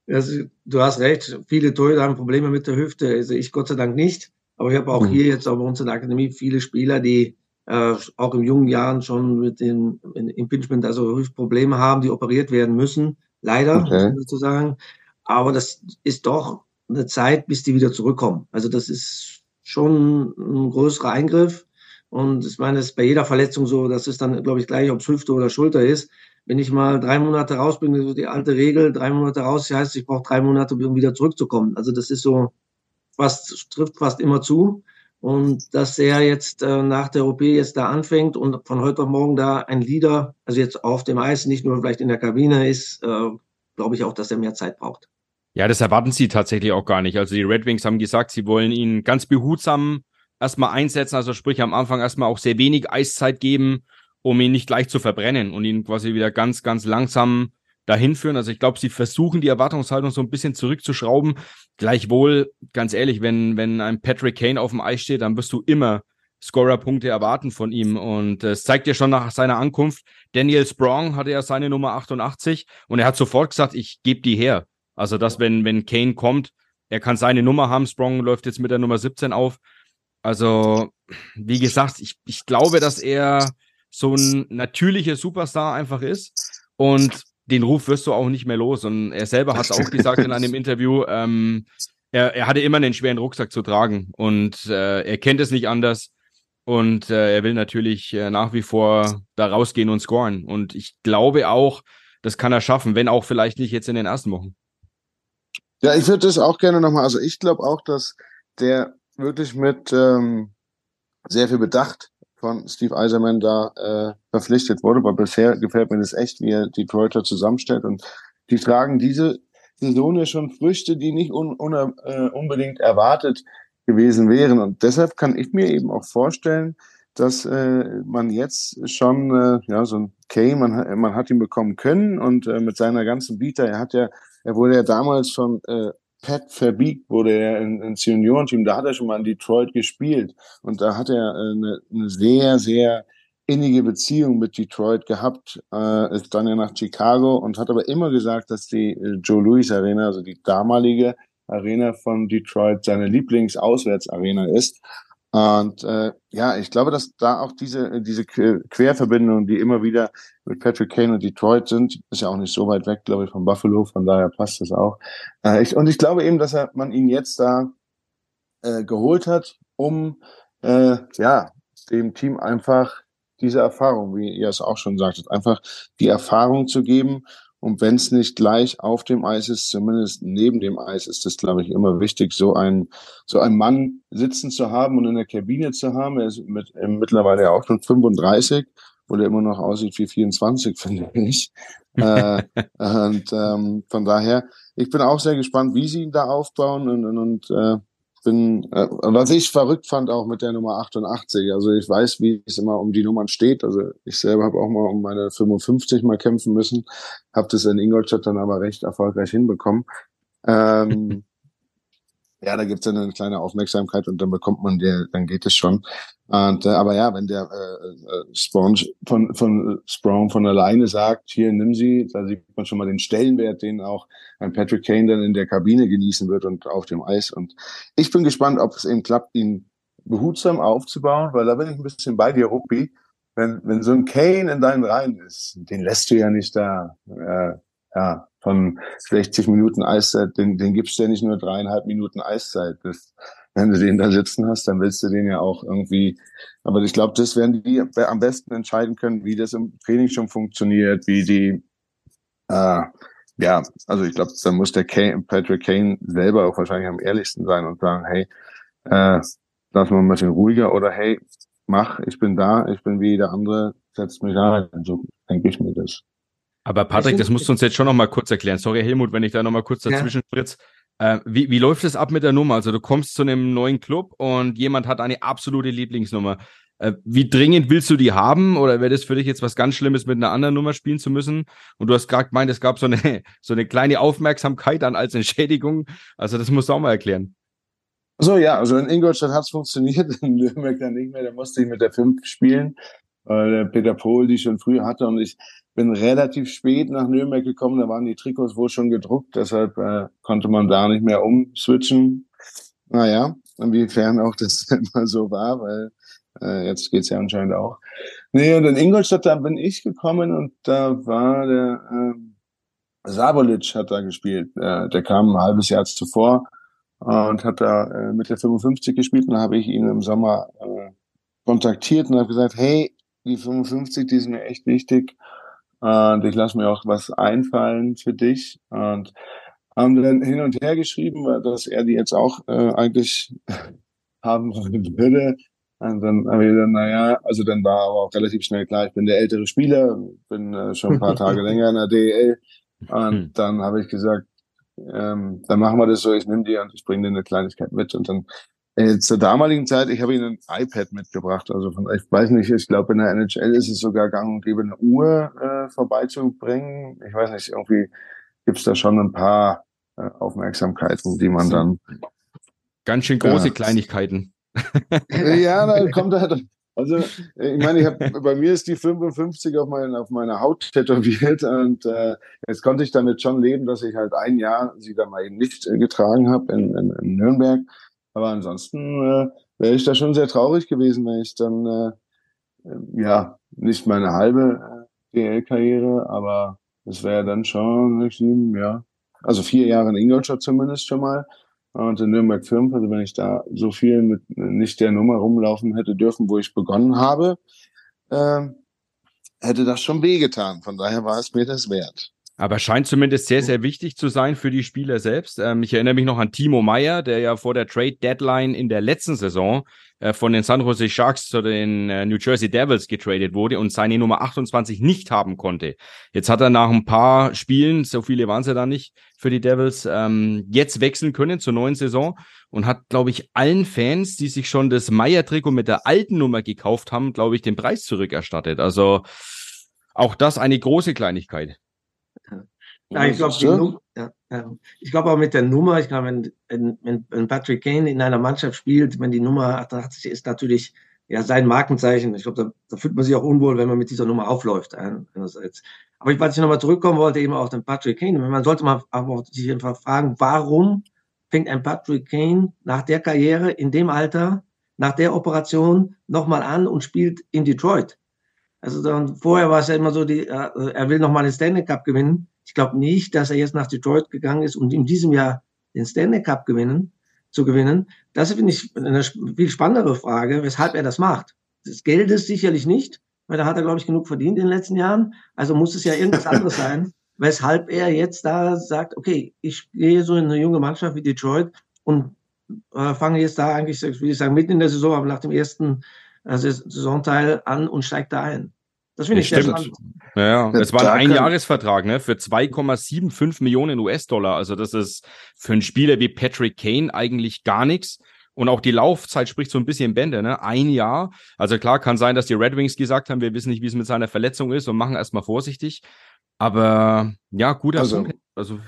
Also, du hast recht, viele Torhüter haben Probleme mit der Hüfte. Also ich Gott sei Dank nicht. Aber ich habe auch mhm. hier jetzt auch bei uns in der Akademie viele Spieler, die äh, auch in jungen Jahren schon mit dem Impingement, also Hüftprobleme haben, die operiert werden müssen. Leider, okay. sozusagen. Aber das ist doch eine Zeit, bis die wieder zurückkommen. Also das ist schon ein größerer Eingriff. Und ich meine, es ist bei jeder Verletzung so, das ist dann, glaube ich, gleich, ob es Hüfte oder Schulter ist. Wenn ich mal drei Monate raus bin, so die alte Regel, drei Monate raus, das heißt, ich brauche drei Monate, um wieder zurückzukommen. Also das ist so, fast, trifft fast immer zu. Und dass er jetzt äh, nach der OP jetzt da anfängt und von heute auf morgen da ein Leader, also jetzt auf dem Eis, nicht nur vielleicht in der Kabine ist, äh, glaube ich auch, dass er mehr Zeit braucht. Ja, das erwarten sie tatsächlich auch gar nicht. Also die Red Wings haben gesagt, sie wollen ihn ganz behutsam erstmal einsetzen, also sprich am Anfang erstmal auch sehr wenig Eiszeit geben, um ihn nicht gleich zu verbrennen und ihn quasi wieder ganz, ganz langsam dahin führen. Also ich glaube, sie versuchen die Erwartungshaltung so ein bisschen zurückzuschrauben. Gleichwohl, ganz ehrlich, wenn, wenn ein Patrick Kane auf dem Eis steht, dann wirst du immer Scorer-Punkte erwarten von ihm. Und es zeigt ja schon nach seiner Ankunft. Daniel Sprong hatte ja seine Nummer 88 und er hat sofort gesagt, ich gebe die her. Also, dass wenn, wenn Kane kommt, er kann seine Nummer haben. Sprong läuft jetzt mit der Nummer 17 auf. Also, wie gesagt, ich, ich glaube, dass er so ein natürlicher Superstar einfach ist. Und den Ruf wirst du auch nicht mehr los. Und er selber hat auch gesagt in einem Interview, ähm, er, er hatte immer einen schweren Rucksack zu tragen und äh, er kennt es nicht anders. Und äh, er will natürlich äh, nach wie vor da rausgehen und scoren. Und ich glaube auch, das kann er schaffen, wenn auch vielleicht nicht jetzt in den ersten Wochen. Ja, ich würde das auch gerne nochmal, also ich glaube auch, dass der wirklich mit ähm, sehr viel Bedacht von Steve Eiserman da äh, verpflichtet wurde, weil bisher gefällt mir das echt, wie er Detroiter zusammenstellt und die tragen diese Saison ja schon Früchte, die nicht un, un, uh, unbedingt erwartet gewesen wären. Und deshalb kann ich mir eben auch vorstellen, dass äh, man jetzt schon, äh, ja, so ein Kay, man, man hat ihn bekommen können und äh, mit seiner ganzen Bieter, er hat ja, er wurde ja damals von äh, Pat Verbeek, wurde er in, ins Juniorenteam, da hat er schon mal in Detroit gespielt. Und da hat er äh, eine, eine sehr, sehr innige Beziehung mit Detroit gehabt, äh, ist dann ja nach Chicago und hat aber immer gesagt, dass die äh, Joe Louis Arena, also die damalige Arena von Detroit seine Lieblingsauswärtsarena ist. Und äh, ja, ich glaube, dass da auch diese diese Querverbindungen, die immer wieder mit Patrick Kane und Detroit sind, ist ja auch nicht so weit weg, glaube ich, von Buffalo. Von daher passt das auch. Äh, ich, und ich glaube eben, dass er, man ihn jetzt da äh, geholt hat, um äh, ja dem Team einfach diese Erfahrung, wie ihr es auch schon sagtet, einfach die Erfahrung zu geben, und wenn es nicht gleich auf dem Eis ist, zumindest neben dem Eis, ist es, glaube ich, immer wichtig, so ein so ein Mann sitzen zu haben und in der Kabine zu haben. Er ist mit, äh, mittlerweile ja auch schon 35, wo der immer noch aussieht wie 24, finde ich. äh, und ähm, von daher, ich bin auch sehr gespannt, wie sie ihn da aufbauen und, und, und äh, bin, äh, was ich verrückt fand auch mit der Nummer 88, also ich weiß, wie es immer um die Nummern steht. Also ich selber habe auch mal um meine 55 mal kämpfen müssen, habe das in Ingolstadt dann aber recht erfolgreich hinbekommen. Ähm, ja, da gibt's dann eine kleine Aufmerksamkeit und dann bekommt man der, dann geht es schon. Und, äh, aber ja, wenn der äh, äh, Sprong von, von Sprong von alleine sagt, hier nimm sie, da sieht man schon mal den Stellenwert, den auch ein Patrick Kane dann in der Kabine genießen wird und auf dem Eis. Und ich bin gespannt, ob es eben klappt, ihn behutsam aufzubauen, weil da bin ich ein bisschen bei dir, Ruppi. Wenn, wenn so ein Kane in deinen Reihen ist, den lässt du ja nicht da äh, ja, von 60 Minuten Eiszeit, den, den gibst du ja nicht nur dreieinhalb Minuten Eiszeit. Das, wenn du den da sitzen hast, dann willst du den ja auch irgendwie. Aber ich glaube, das werden die am besten entscheiden können, wie das im Training schon funktioniert, wie die, äh, ja, also ich glaube, da muss der Kane, Patrick Kane selber auch wahrscheinlich am ehrlichsten sein und sagen, hey, äh, lass mal ein bisschen ruhiger oder hey, mach, ich bin da, ich bin wie jeder andere, setzt mich ein. So denke ich mir das. Aber Patrick, das musst du uns jetzt schon noch mal kurz erklären. Sorry, Helmut, wenn ich da noch mal kurz dazwischen ja. spritz. Äh, wie, wie läuft es ab mit der Nummer? Also du kommst zu einem neuen Club und jemand hat eine absolute Lieblingsnummer. Äh, wie dringend willst du die haben? Oder wäre das für dich jetzt was ganz Schlimmes, mit einer anderen Nummer spielen zu müssen? Und du hast gerade gemeint, es gab so eine, so eine kleine Aufmerksamkeit dann als Entschädigung. Also das musst du auch mal erklären. So, ja, also in Ingolstadt hat es funktioniert, in Nürnberg dann nicht mehr, da musste ich mit der 5 spielen, der Peter Pohl die schon früher hatte und ich bin relativ spät nach Nürnberg gekommen, da waren die Trikots wohl schon gedruckt, deshalb äh, konnte man da nicht mehr umswitchen. Naja, inwiefern auch das immer so war, weil äh, jetzt geht's ja anscheinend auch. Nee, und in Ingolstadt, da bin ich gekommen und da war der äh, Sabolic hat da gespielt. Äh, der kam ein halbes Jahr zuvor und hat da äh, mit der 55 gespielt und da habe ich ihn im Sommer äh, kontaktiert und habe gesagt, hey, die 55, die sind mir echt wichtig und ich lasse mir auch was einfallen für dich. Und haben dann hin und her geschrieben, dass er die jetzt auch äh, eigentlich haben würde. Und dann haben wir dann, naja, also dann war aber auch relativ schnell klar, ich bin der ältere Spieler, bin äh, schon ein paar Tage länger in der DEL. Und hm. dann habe ich gesagt, ähm, dann machen wir das so, ich nehme die und ich bringe dir eine Kleinigkeit mit. Und dann äh, zur damaligen Zeit, ich habe ihnen ein iPad mitgebracht. Also von, ich weiß nicht, ich glaube in der NHL ist es sogar gang und gäbe, eine Uhr äh, vorbeizubringen. Ich weiß nicht, irgendwie gibt's da schon ein paar äh, Aufmerksamkeiten, die man dann. Ganz schön große äh, Kleinigkeiten. ja, da kommt halt. Also, ich meine, ich hab, bei mir ist die 55 auf, mein, auf meiner Haut tätowiert und äh, jetzt konnte ich damit schon leben, dass ich halt ein Jahr sie dann mal eben nicht äh, getragen habe in, in, in Nürnberg. Aber ansonsten äh, wäre ich da schon sehr traurig gewesen, wenn ich dann äh, äh ja nicht meine halbe äh, DL-Karriere, aber es wäre dann schon sieben, ja, also vier Jahre in Ingolstadt zumindest schon mal und in Nürnberg 5, also wenn ich da so viel mit nicht der Nummer rumlaufen hätte dürfen, wo ich begonnen habe, äh, hätte das schon wehgetan. Von daher war es mir das wert. Aber scheint zumindest sehr, sehr wichtig zu sein für die Spieler selbst. Ähm, ich erinnere mich noch an Timo Meyer, der ja vor der Trade Deadline in der letzten Saison äh, von den San Jose Sharks zu den äh, New Jersey Devils getradet wurde und seine Nummer 28 nicht haben konnte. Jetzt hat er nach ein paar Spielen, so viele waren es ja da nicht für die Devils, ähm, jetzt wechseln können zur neuen Saison und hat, glaube ich, allen Fans, die sich schon das Meyer-Trikot mit der alten Nummer gekauft haben, glaube ich, den Preis zurückerstattet. Also auch das eine große Kleinigkeit. Ja, ich glaube, ja, ich glaube auch mit der Nummer, ich glaube, wenn, wenn, wenn Patrick Kane in einer Mannschaft spielt, wenn die Nummer 88 ist natürlich ja sein Markenzeichen. Ich glaube, da, da, fühlt man sich auch unwohl, wenn man mit dieser Nummer aufläuft. Einerseits. Aber ich, was ich nochmal zurückkommen wollte, eben auch den Patrick Kane. Man sollte mal aber sich einfach fragen, warum fängt ein Patrick Kane nach der Karriere in dem Alter, nach der Operation nochmal an und spielt in Detroit? Also dann, vorher war es ja immer so, die, äh, er will nochmal den Stanley Cup gewinnen. Ich glaube nicht, dass er jetzt nach Detroit gegangen ist, um in diesem Jahr den Stanley Cup gewinnen, zu gewinnen. Das finde ich eine viel spannendere Frage, weshalb er das macht. Das Geld ist sicherlich nicht, weil da hat er, glaube ich, genug verdient in den letzten Jahren. Also muss es ja irgendwas anderes sein, weshalb er jetzt da sagt, okay, ich gehe so in eine junge Mannschaft wie Detroit und äh, fange jetzt da eigentlich, wie ich sagen, mitten in der Saison, aber nach dem ersten äh, Saisonteil an und steigt da ein. Das finde ich sehr spannend. Ja, ja. es war ein Einjahresvertrag, ne, für 2,75 Millionen US-Dollar. Also das ist für einen Spieler wie Patrick Kane eigentlich gar nichts. Und auch die Laufzeit spricht so ein bisschen Bände, ne? Ein Jahr. Also klar, kann sein, dass die Red Wings gesagt haben, wir wissen nicht, wie es mit seiner Verletzung ist und machen erstmal vorsichtig. Aber ja, guter also, Punkt. Also,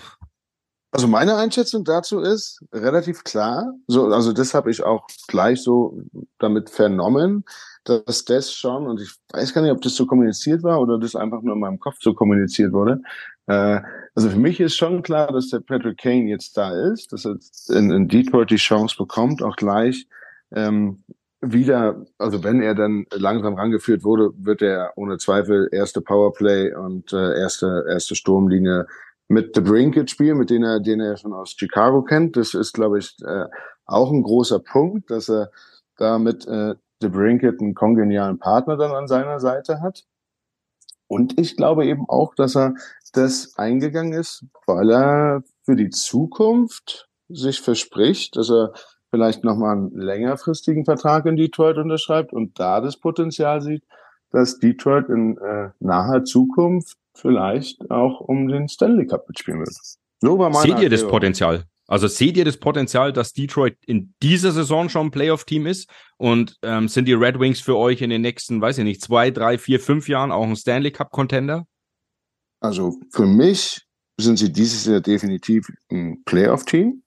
also meine Einschätzung dazu ist relativ klar. So, also das habe ich auch gleich so damit vernommen dass das schon, und ich weiß gar nicht, ob das so kommuniziert war oder das einfach nur in meinem Kopf so kommuniziert wurde. Äh, also für mich ist schon klar, dass der Patrick Kane jetzt da ist, dass er in, in Detroit die Chance bekommt, auch gleich ähm, wieder, also wenn er dann langsam rangeführt wurde, wird er ohne Zweifel erste Powerplay und äh, erste, erste Sturmlinie mit The Brinket spielen, mit denen er, den er schon aus Chicago kennt. Das ist, glaube ich, äh, auch ein großer Punkt, dass er damit äh, The Brinket einen kongenialen Partner dann an seiner Seite hat. Und ich glaube eben auch, dass er das eingegangen ist, weil er für die Zukunft sich verspricht, dass er vielleicht nochmal einen längerfristigen Vertrag in Detroit unterschreibt und da das Potenzial sieht, dass Detroit in äh, naher Zukunft vielleicht auch um den Stanley Cup mitspielen wird. So war meine Seht ihr das Potenzial? Also seht ihr das Potenzial, dass Detroit in dieser Saison schon ein Playoff-Team ist? Und ähm, sind die Red Wings für euch in den nächsten, weiß ich nicht, zwei, drei, vier, fünf Jahren auch ein Stanley Cup-Contender? Also für mich sind sie dieses Jahr definitiv ein Playoff-Team.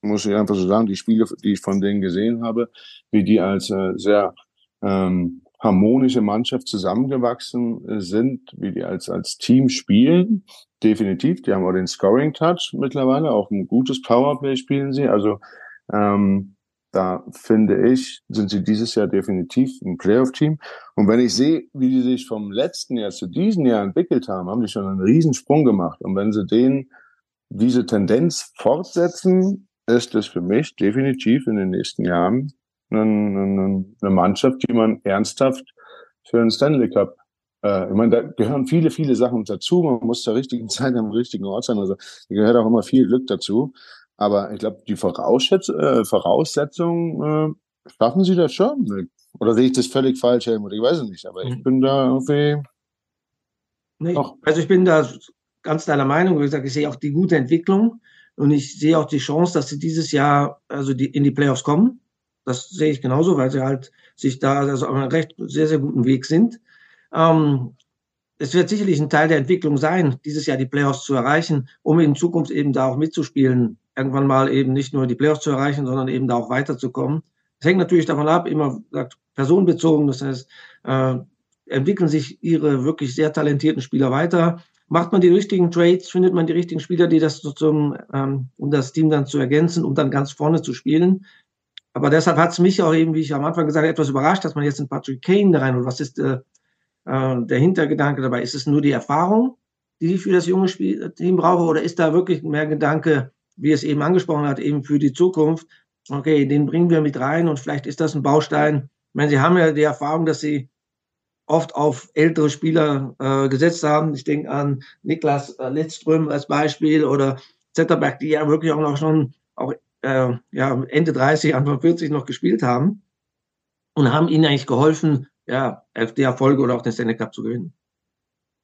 Muss ich einfach so sagen, die Spiele, die ich von denen gesehen habe, wie die als äh, sehr ähm, harmonische Mannschaft zusammengewachsen sind, wie die als, als Team spielen, definitiv. Die haben auch den Scoring Touch mittlerweile, auch ein gutes Powerplay spielen sie. Also ähm, da finde ich, sind sie dieses Jahr definitiv ein Playoff-Team. Und wenn ich sehe, wie die sich vom letzten Jahr zu diesem Jahr entwickelt haben, haben die schon einen Riesensprung gemacht. Und wenn sie den, diese Tendenz fortsetzen, ist es für mich definitiv in den nächsten Jahren eine, Mannschaft, die man ernsthaft für einen Stanley Cup äh, ich meine, da gehören viele, viele Sachen dazu. Man muss zur richtigen Zeit am richtigen Ort sein. Also da gehört auch immer viel Glück dazu. Aber ich glaube, die Vorausschätz äh, Voraussetzungen äh, schaffen sie das schon. Oder sehe ich das völlig falsch, Helmut? Ich weiß es nicht. Aber ich mhm. bin da irgendwie. Nee, also ich bin da ganz deiner Meinung. Wie gesagt, ich sehe auch die gute Entwicklung und ich sehe auch die Chance, dass sie dieses Jahr also die, in die Playoffs kommen. Das sehe ich genauso, weil sie halt sich da also auf einem recht sehr, sehr guten Weg sind. Ähm, es wird sicherlich ein Teil der Entwicklung sein, dieses Jahr die Playoffs zu erreichen, um in Zukunft eben da auch mitzuspielen, irgendwann mal eben nicht nur die Playoffs zu erreichen, sondern eben da auch weiterzukommen. Es hängt natürlich davon ab, immer gesagt, personenbezogen, das heißt, äh, entwickeln sich ihre wirklich sehr talentierten Spieler weiter. Macht man die richtigen Trades, findet man die richtigen Spieler, die das zum, ähm, um das Team dann zu ergänzen, um dann ganz vorne zu spielen. Aber deshalb hat es mich auch eben, wie ich am Anfang gesagt habe, etwas überrascht, dass man jetzt einen Patrick Kane rein und was ist äh, äh, der Hintergedanke dabei? Ist es nur die Erfahrung, die ich für das junge Spiel Team brauche, oder ist da wirklich mehr Gedanke, wie es eben angesprochen hat, eben für die Zukunft? Okay, den bringen wir mit rein und vielleicht ist das ein Baustein. Ich meine, Sie haben ja die Erfahrung, dass Sie oft auf ältere Spieler äh, gesetzt haben. Ich denke an Niklas äh, Lidström als Beispiel oder Zetterberg, die ja wirklich auch noch schon äh, ja, Ende 30, Anfang 40 noch gespielt haben und haben ihnen eigentlich geholfen, ja, die Erfolge oder auch den Stanley Cup zu gewinnen.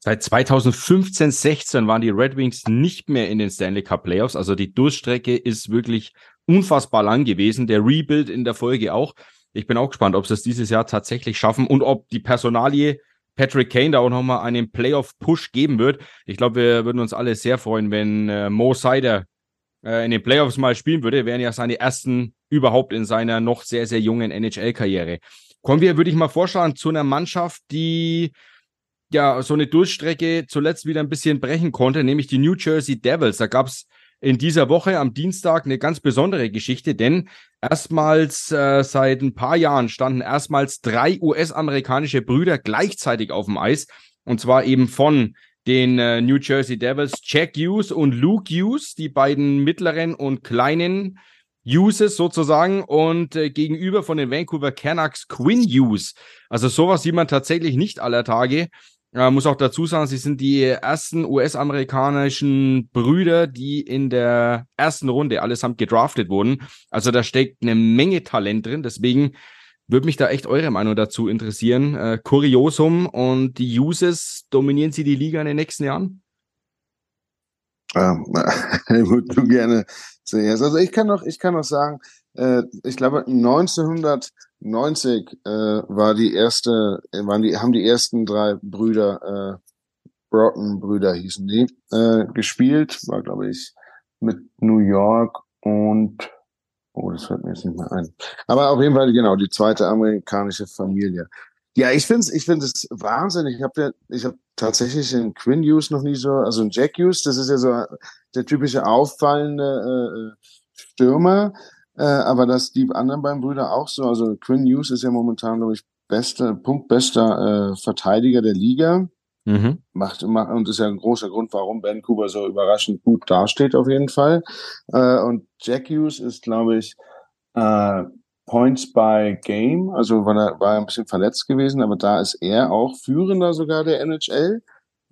Seit 2015, 16 waren die Red Wings nicht mehr in den Stanley Cup Playoffs. Also die Durststrecke ist wirklich unfassbar lang gewesen. Der Rebuild in der Folge auch. Ich bin auch gespannt, ob sie es dieses Jahr tatsächlich schaffen und ob die Personalie Patrick Kane da auch nochmal einen Playoff-Push geben wird. Ich glaube, wir würden uns alle sehr freuen, wenn äh, Mo Sider äh, in den Playoffs mal spielen würde. Wären ja seine ersten überhaupt in seiner noch sehr, sehr jungen NHL-Karriere. Kommen wir, würde ich mal vorschlagen, zu einer Mannschaft, die ja so eine Durchstrecke zuletzt wieder ein bisschen brechen konnte, nämlich die New Jersey Devils. Da gab es in dieser Woche am Dienstag eine ganz besondere Geschichte, denn erstmals äh, seit ein paar Jahren standen erstmals drei US-amerikanische Brüder gleichzeitig auf dem Eis. Und zwar eben von den äh, New Jersey Devils Jack Hughes und Luke Hughes, die beiden mittleren und kleinen Uses sozusagen und äh, gegenüber von den Vancouver Canucks Quinn Hughes. Also sowas sieht man tatsächlich nicht aller Tage. Äh, muss auch dazu sagen, sie sind die ersten US-amerikanischen Brüder, die in der ersten Runde allesamt gedraftet wurden. Also da steckt eine Menge Talent drin. Deswegen würde mich da echt eure Meinung dazu interessieren. Äh, Kuriosum und die Uses, dominieren sie die Liga in den nächsten Jahren? Ähm, du gerne zuerst. Also ich kann noch, ich kann noch sagen, äh, ich glaube 1990 äh, war die erste, äh, waren die, haben die ersten drei Brüder, äh, Broughton-Brüder hießen die, äh, gespielt. War glaube ich mit New York und oh, das fällt mir jetzt nicht mehr ein. Aber auf jeden Fall genau die zweite amerikanische Familie. Ja, ich finde es ich finde es wahnsinnig. Ich habe ja, ich habe tatsächlich den Quinn Hughes noch nie so, also ein Jack Hughes, das ist ja so der typische auffallende äh, Stürmer, äh, aber dass die anderen beiden Brüder auch so, also Quinn Hughes ist ja momentan, glaube ich, bester, punktbester äh, Verteidiger der Liga. Mhm. Macht, macht, und ist ja ein großer Grund, warum Vancouver so überraschend gut dasteht, auf jeden Fall. Äh, und Jack Hughes ist, glaube ich, äh, Points by Game, also war er, war ein bisschen verletzt gewesen, aber da ist er auch führender sogar der NHL.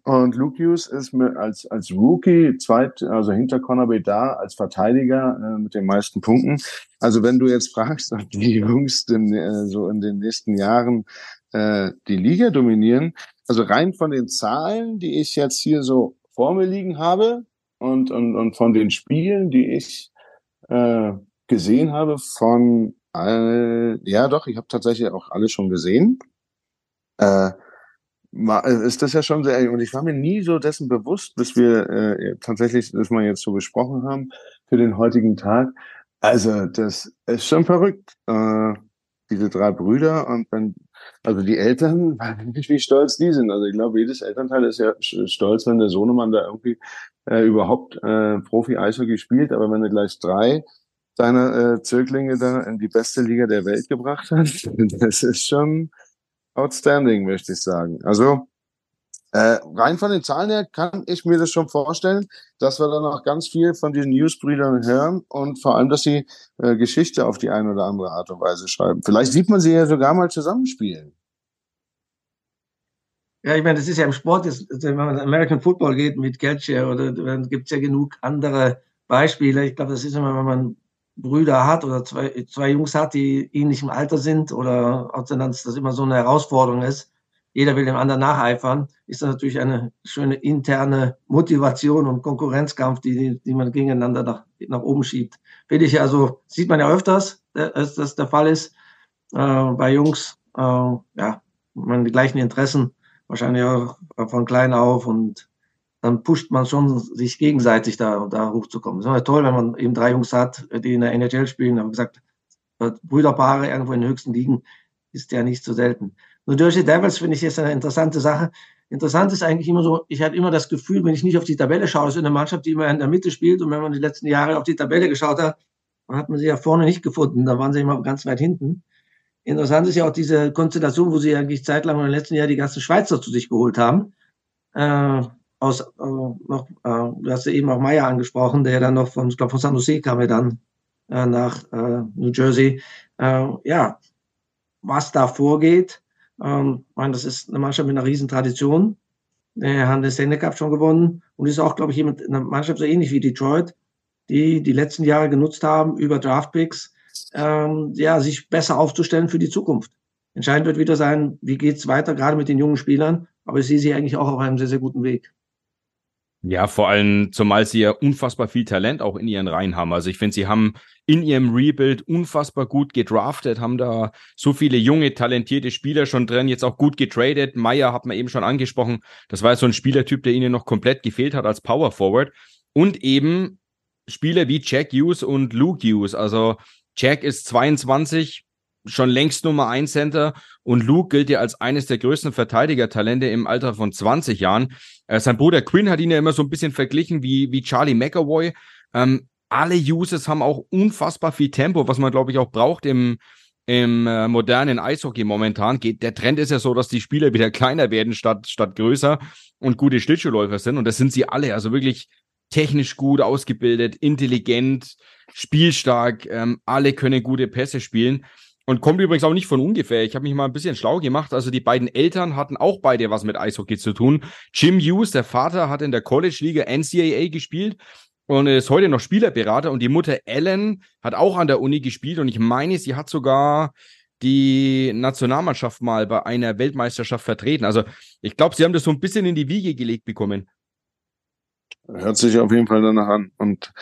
Und Luke Hughes ist mit, als, als Rookie zweit, also hinter Conor Bedard als Verteidiger äh, mit den meisten Punkten. Also wenn du jetzt fragst, ob die Jungs denn, äh, so in den nächsten Jahren äh, die Liga dominieren, also rein von den Zahlen, die ich jetzt hier so vor mir liegen habe und, und, und von den Spielen, die ich äh, gesehen habe von all, ja doch, ich habe tatsächlich auch alle schon gesehen. Äh, ist das ja schon sehr, und ich war mir nie so dessen bewusst, bis wir äh, tatsächlich das mal jetzt so besprochen haben für den heutigen Tag. Also, das ist schon verrückt. Äh, diese drei Brüder und dann, also die Eltern, nicht wie stolz die sind. Also ich glaube, jedes Elternteil ist ja stolz, wenn der Sohnemann da irgendwie äh, überhaupt äh, Profi-Eishockey spielt, aber wenn er gleich drei seiner äh, Zöglinge da in die beste Liga der Welt gebracht hat, das ist schon outstanding, möchte ich sagen. Also äh, rein von den Zahlen her kann ich mir das schon vorstellen, dass wir dann noch ganz viel von diesen Newsbrüdern hören und vor allem, dass sie äh, Geschichte auf die eine oder andere Art und Weise schreiben. Vielleicht sieht man sie ja sogar mal zusammenspielen. Ja, ich meine, das ist ja im Sport, das, wenn man American Football geht mit Geldshare oder dann gibt es ja genug andere Beispiele. Ich glaube, das ist immer, wenn man Brüder hat oder zwei, zwei Jungs hat, die ähnlich im Alter sind oder auch dann das immer so eine Herausforderung ist, jeder will dem anderen nacheifern, ist das natürlich eine schöne interne Motivation und Konkurrenzkampf, die, die man gegeneinander nach, nach oben schiebt. Finde ich also, sieht man ja öfters, äh, dass das der Fall ist äh, bei Jungs. Äh, ja, man die gleichen Interessen, wahrscheinlich auch von klein auf und dann pusht man schon sich gegenseitig da, da hochzukommen. Es ist toll, wenn man eben drei Jungs hat, die in der NHL spielen. Aber gesagt, Brüderpaare irgendwo in den höchsten Ligen ist ja nicht so selten. New Jersey Devils finde ich jetzt eine interessante Sache. Interessant ist eigentlich immer so, ich hatte immer das Gefühl, wenn ich nicht auf die Tabelle schaue, ist eine Mannschaft, die immer in der Mitte spielt. Und wenn man die letzten Jahre auf die Tabelle geschaut hat, dann hat man sie ja vorne nicht gefunden. Da waren sie immer ganz weit hinten. Interessant ist ja auch diese Konstellation, wo sie eigentlich zeitlang im letzten Jahr die ganzen Schweizer zu sich geholt haben. Äh, aus, äh, noch, äh, du hast ja eben auch Meier angesprochen, der dann noch von, ich glaube, von San Jose kam er dann äh, nach äh, New Jersey. Äh, ja, was da vorgeht, ähm, meine, das ist eine Mannschaft mit einer riesen Tradition. Der haben den Stanley Cup schon gewonnen und ist auch, glaube ich, jemand, eine Mannschaft so ähnlich wie Detroit, die die letzten Jahre genutzt haben, über Draftpicks, ähm, ja, sich besser aufzustellen für die Zukunft. Entscheidend wird wieder sein, wie geht's weiter, gerade mit den jungen Spielern. Aber ich sehe sie eigentlich auch auf einem sehr, sehr guten Weg. Ja, vor allem, zumal sie ja unfassbar viel Talent auch in ihren Reihen haben. Also ich finde, sie haben in ihrem Rebuild unfassbar gut gedraftet, haben da so viele junge, talentierte Spieler schon drin, jetzt auch gut getradet. Meyer hat man eben schon angesprochen. Das war so ein Spielertyp, der ihnen noch komplett gefehlt hat als Power Forward. Und eben Spieler wie Jack Hughes und Luke Hughes. Also Jack ist 22, schon längst Nummer 1 Center und Luke gilt ja als eines der größten Verteidigertalente im Alter von 20 Jahren. Äh, sein Bruder Quinn hat ihn ja immer so ein bisschen verglichen wie, wie Charlie McAvoy. Ähm, alle Uses haben auch unfassbar viel Tempo, was man, glaube ich, auch braucht im, im äh, modernen Eishockey momentan. Geht, der Trend ist ja so, dass die Spieler wieder kleiner werden statt, statt größer und gute Schlittschuhläufer sind. Und das sind sie alle. Also wirklich technisch gut ausgebildet, intelligent, spielstark. Ähm, alle können gute Pässe spielen. Und kommt übrigens auch nicht von ungefähr. Ich habe mich mal ein bisschen schlau gemacht. Also die beiden Eltern hatten auch beide was mit Eishockey zu tun. Jim Hughes, der Vater, hat in der College-Liga NCAA gespielt und ist heute noch Spielerberater. Und die Mutter Ellen hat auch an der Uni gespielt. Und ich meine, sie hat sogar die Nationalmannschaft mal bei einer Weltmeisterschaft vertreten. Also ich glaube, sie haben das so ein bisschen in die Wiege gelegt bekommen. Hört sich auf jeden Fall danach an. Und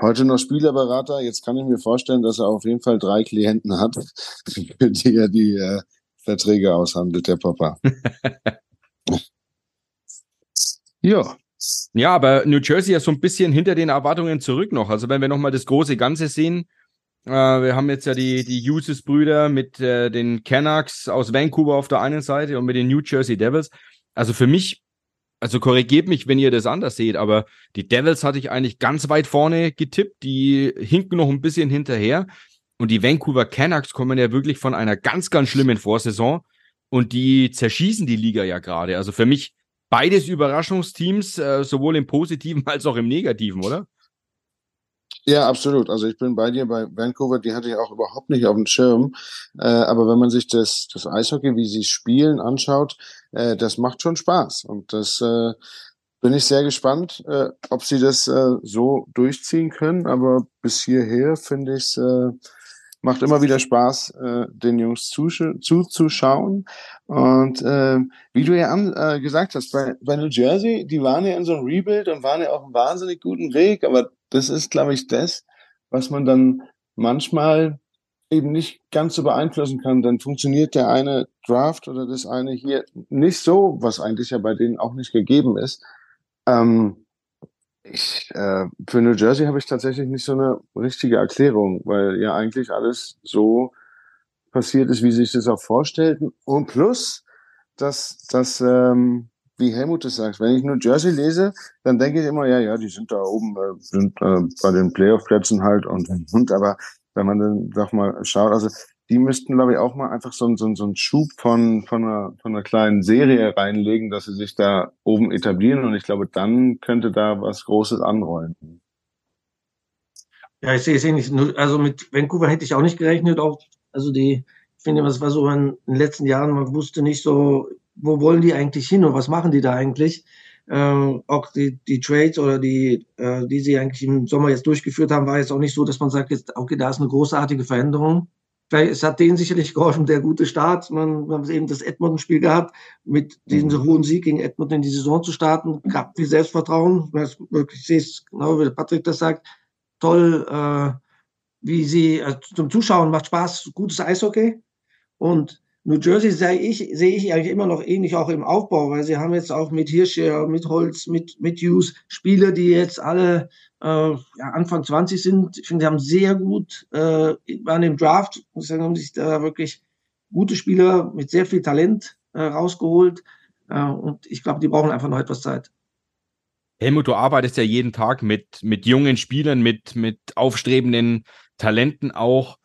heute noch Spielerberater. Jetzt kann ich mir vorstellen, dass er auf jeden Fall drei Klienten hat, für die er die äh, Verträge aushandelt, der Papa. ja. Ja, aber New Jersey ist so ein bisschen hinter den Erwartungen zurück noch. Also wenn wir nochmal das große Ganze sehen, äh, wir haben jetzt ja die, die Uses-Brüder mit äh, den Canucks aus Vancouver auf der einen Seite und mit den New Jersey Devils. Also für mich also korrigiert mich, wenn ihr das anders seht, aber die Devils hatte ich eigentlich ganz weit vorne getippt. Die hinken noch ein bisschen hinterher. Und die Vancouver Canucks kommen ja wirklich von einer ganz, ganz schlimmen Vorsaison. Und die zerschießen die Liga ja gerade. Also für mich beides Überraschungsteams, äh, sowohl im Positiven als auch im Negativen, oder? Ja, absolut. Also ich bin bei dir bei Vancouver, die hatte ich auch überhaupt nicht auf dem Schirm. Äh, aber wenn man sich das, das Eishockey, wie sie spielen, anschaut, äh, das macht schon Spaß. Und das äh, bin ich sehr gespannt, äh, ob sie das äh, so durchziehen können. Aber bis hierher finde ich es äh, macht immer wieder Spaß, äh, den Jungs zuzuschauen. Und äh, wie du ja an, äh, gesagt hast, bei, bei New Jersey, die waren ja in so einem Rebuild und waren ja auf einem wahnsinnig guten Weg, aber das ist, glaube ich, das, was man dann manchmal eben nicht ganz so beeinflussen kann, dann funktioniert der eine Draft oder das eine hier nicht so, was eigentlich ja bei denen auch nicht gegeben ist. Ähm, ich, äh, für New Jersey habe ich tatsächlich nicht so eine richtige Erklärung, weil ja eigentlich alles so passiert ist, wie sie sich das auch vorstellten. Und plus, dass, dass ähm, wie Helmut es sagt, wenn ich New Jersey lese, dann denke ich immer, ja, ja, die sind da oben, äh, sind äh, bei den Playoff-Plätzen halt und, und, aber wenn man dann, sag mal, schaut, also die müssten, glaube ich, auch mal einfach so, so, so einen Schub von, von, einer, von einer kleinen Serie reinlegen, dass sie sich da oben etablieren. Und ich glaube, dann könnte da was Großes anrollen. Ja, ich sehe es ähnlich. Also mit Vancouver hätte ich auch nicht gerechnet. Auch, also die, ich finde, das war so in den letzten Jahren, man wusste nicht so, wo wollen die eigentlich hin und was machen die da eigentlich. Ähm, auch die, die Trades oder die, äh, die sie eigentlich im Sommer jetzt durchgeführt haben, war jetzt auch nicht so, dass man sagt, jetzt, okay, da ist eine großartige Veränderung. es hat denen sicherlich geholfen, der gute Start. Man, man hat eben das Edmonton-Spiel gehabt, mit diesem so hohen Sieg gegen Edmonton in die Saison zu starten. Gab viel Selbstvertrauen. Ich wirklich sehe es genau, wie Patrick das sagt. Toll, äh, wie sie also zum Zuschauen macht Spaß, gutes Eishockey. Und New Jersey sehe ich, sehe ich eigentlich immer noch ähnlich auch im Aufbau, weil sie haben jetzt auch mit Hirscher, mit Holz, mit, mit Hughes Spieler, die jetzt alle äh, ja, Anfang 20 sind. Ich finde, sie haben sehr gut, äh, waren im Draft, sagen, haben sich da wirklich gute Spieler mit sehr viel Talent äh, rausgeholt. Äh, und ich glaube, die brauchen einfach noch etwas Zeit. Helmut, du arbeitest ja jeden Tag mit, mit jungen Spielern, mit, mit aufstrebenden Talenten auch.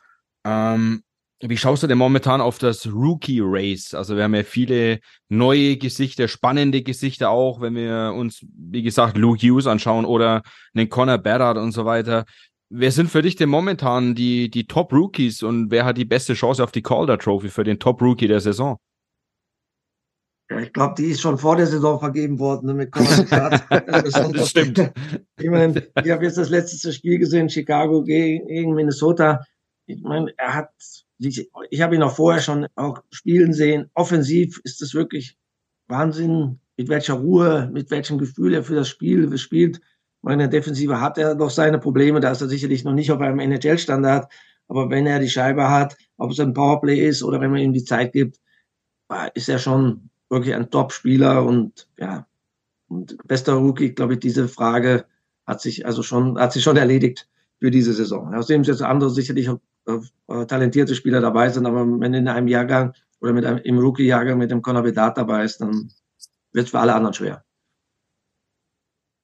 Ähm, wie schaust du denn momentan auf das Rookie Race? Also wir haben ja viele neue Gesichter, spannende Gesichter auch, wenn wir uns, wie gesagt, Luke Hughes anschauen oder einen Connor Bedard und so weiter. Wer sind für dich denn momentan die, die Top Rookies und wer hat die beste Chance auf die Calder Trophy für den Top Rookie der Saison? Ja, ich glaube, die ist schon vor der Saison vergeben worden ne, mit Connor das stimmt. Ich meine, ich habe jetzt das letzte Spiel gesehen, Chicago gegen Minnesota. Ich meine, er hat ich, ich habe ihn auch vorher schon auch spielen sehen. Offensiv ist es wirklich Wahnsinn, mit welcher Ruhe, mit welchem Gefühl er für das Spiel spielt. Meine Defensive hat er noch seine Probleme, da ist er sicherlich noch nicht auf einem NHL-Standard. Aber wenn er die Scheibe hat, ob es ein Powerplay ist oder wenn man ihm die Zeit gibt, ist er schon wirklich ein Top-Spieler und ja, und bester Rookie, glaube ich, diese Frage hat sich also schon, hat sich schon erledigt für diese Saison. Außerdem sind jetzt andere sicherlich äh, talentierte Spieler dabei sind, aber wenn in einem Jahrgang oder mit einem, im Rookie-Jahrgang mit dem Conor Bedard dabei ist, dann wird es für alle anderen schwer.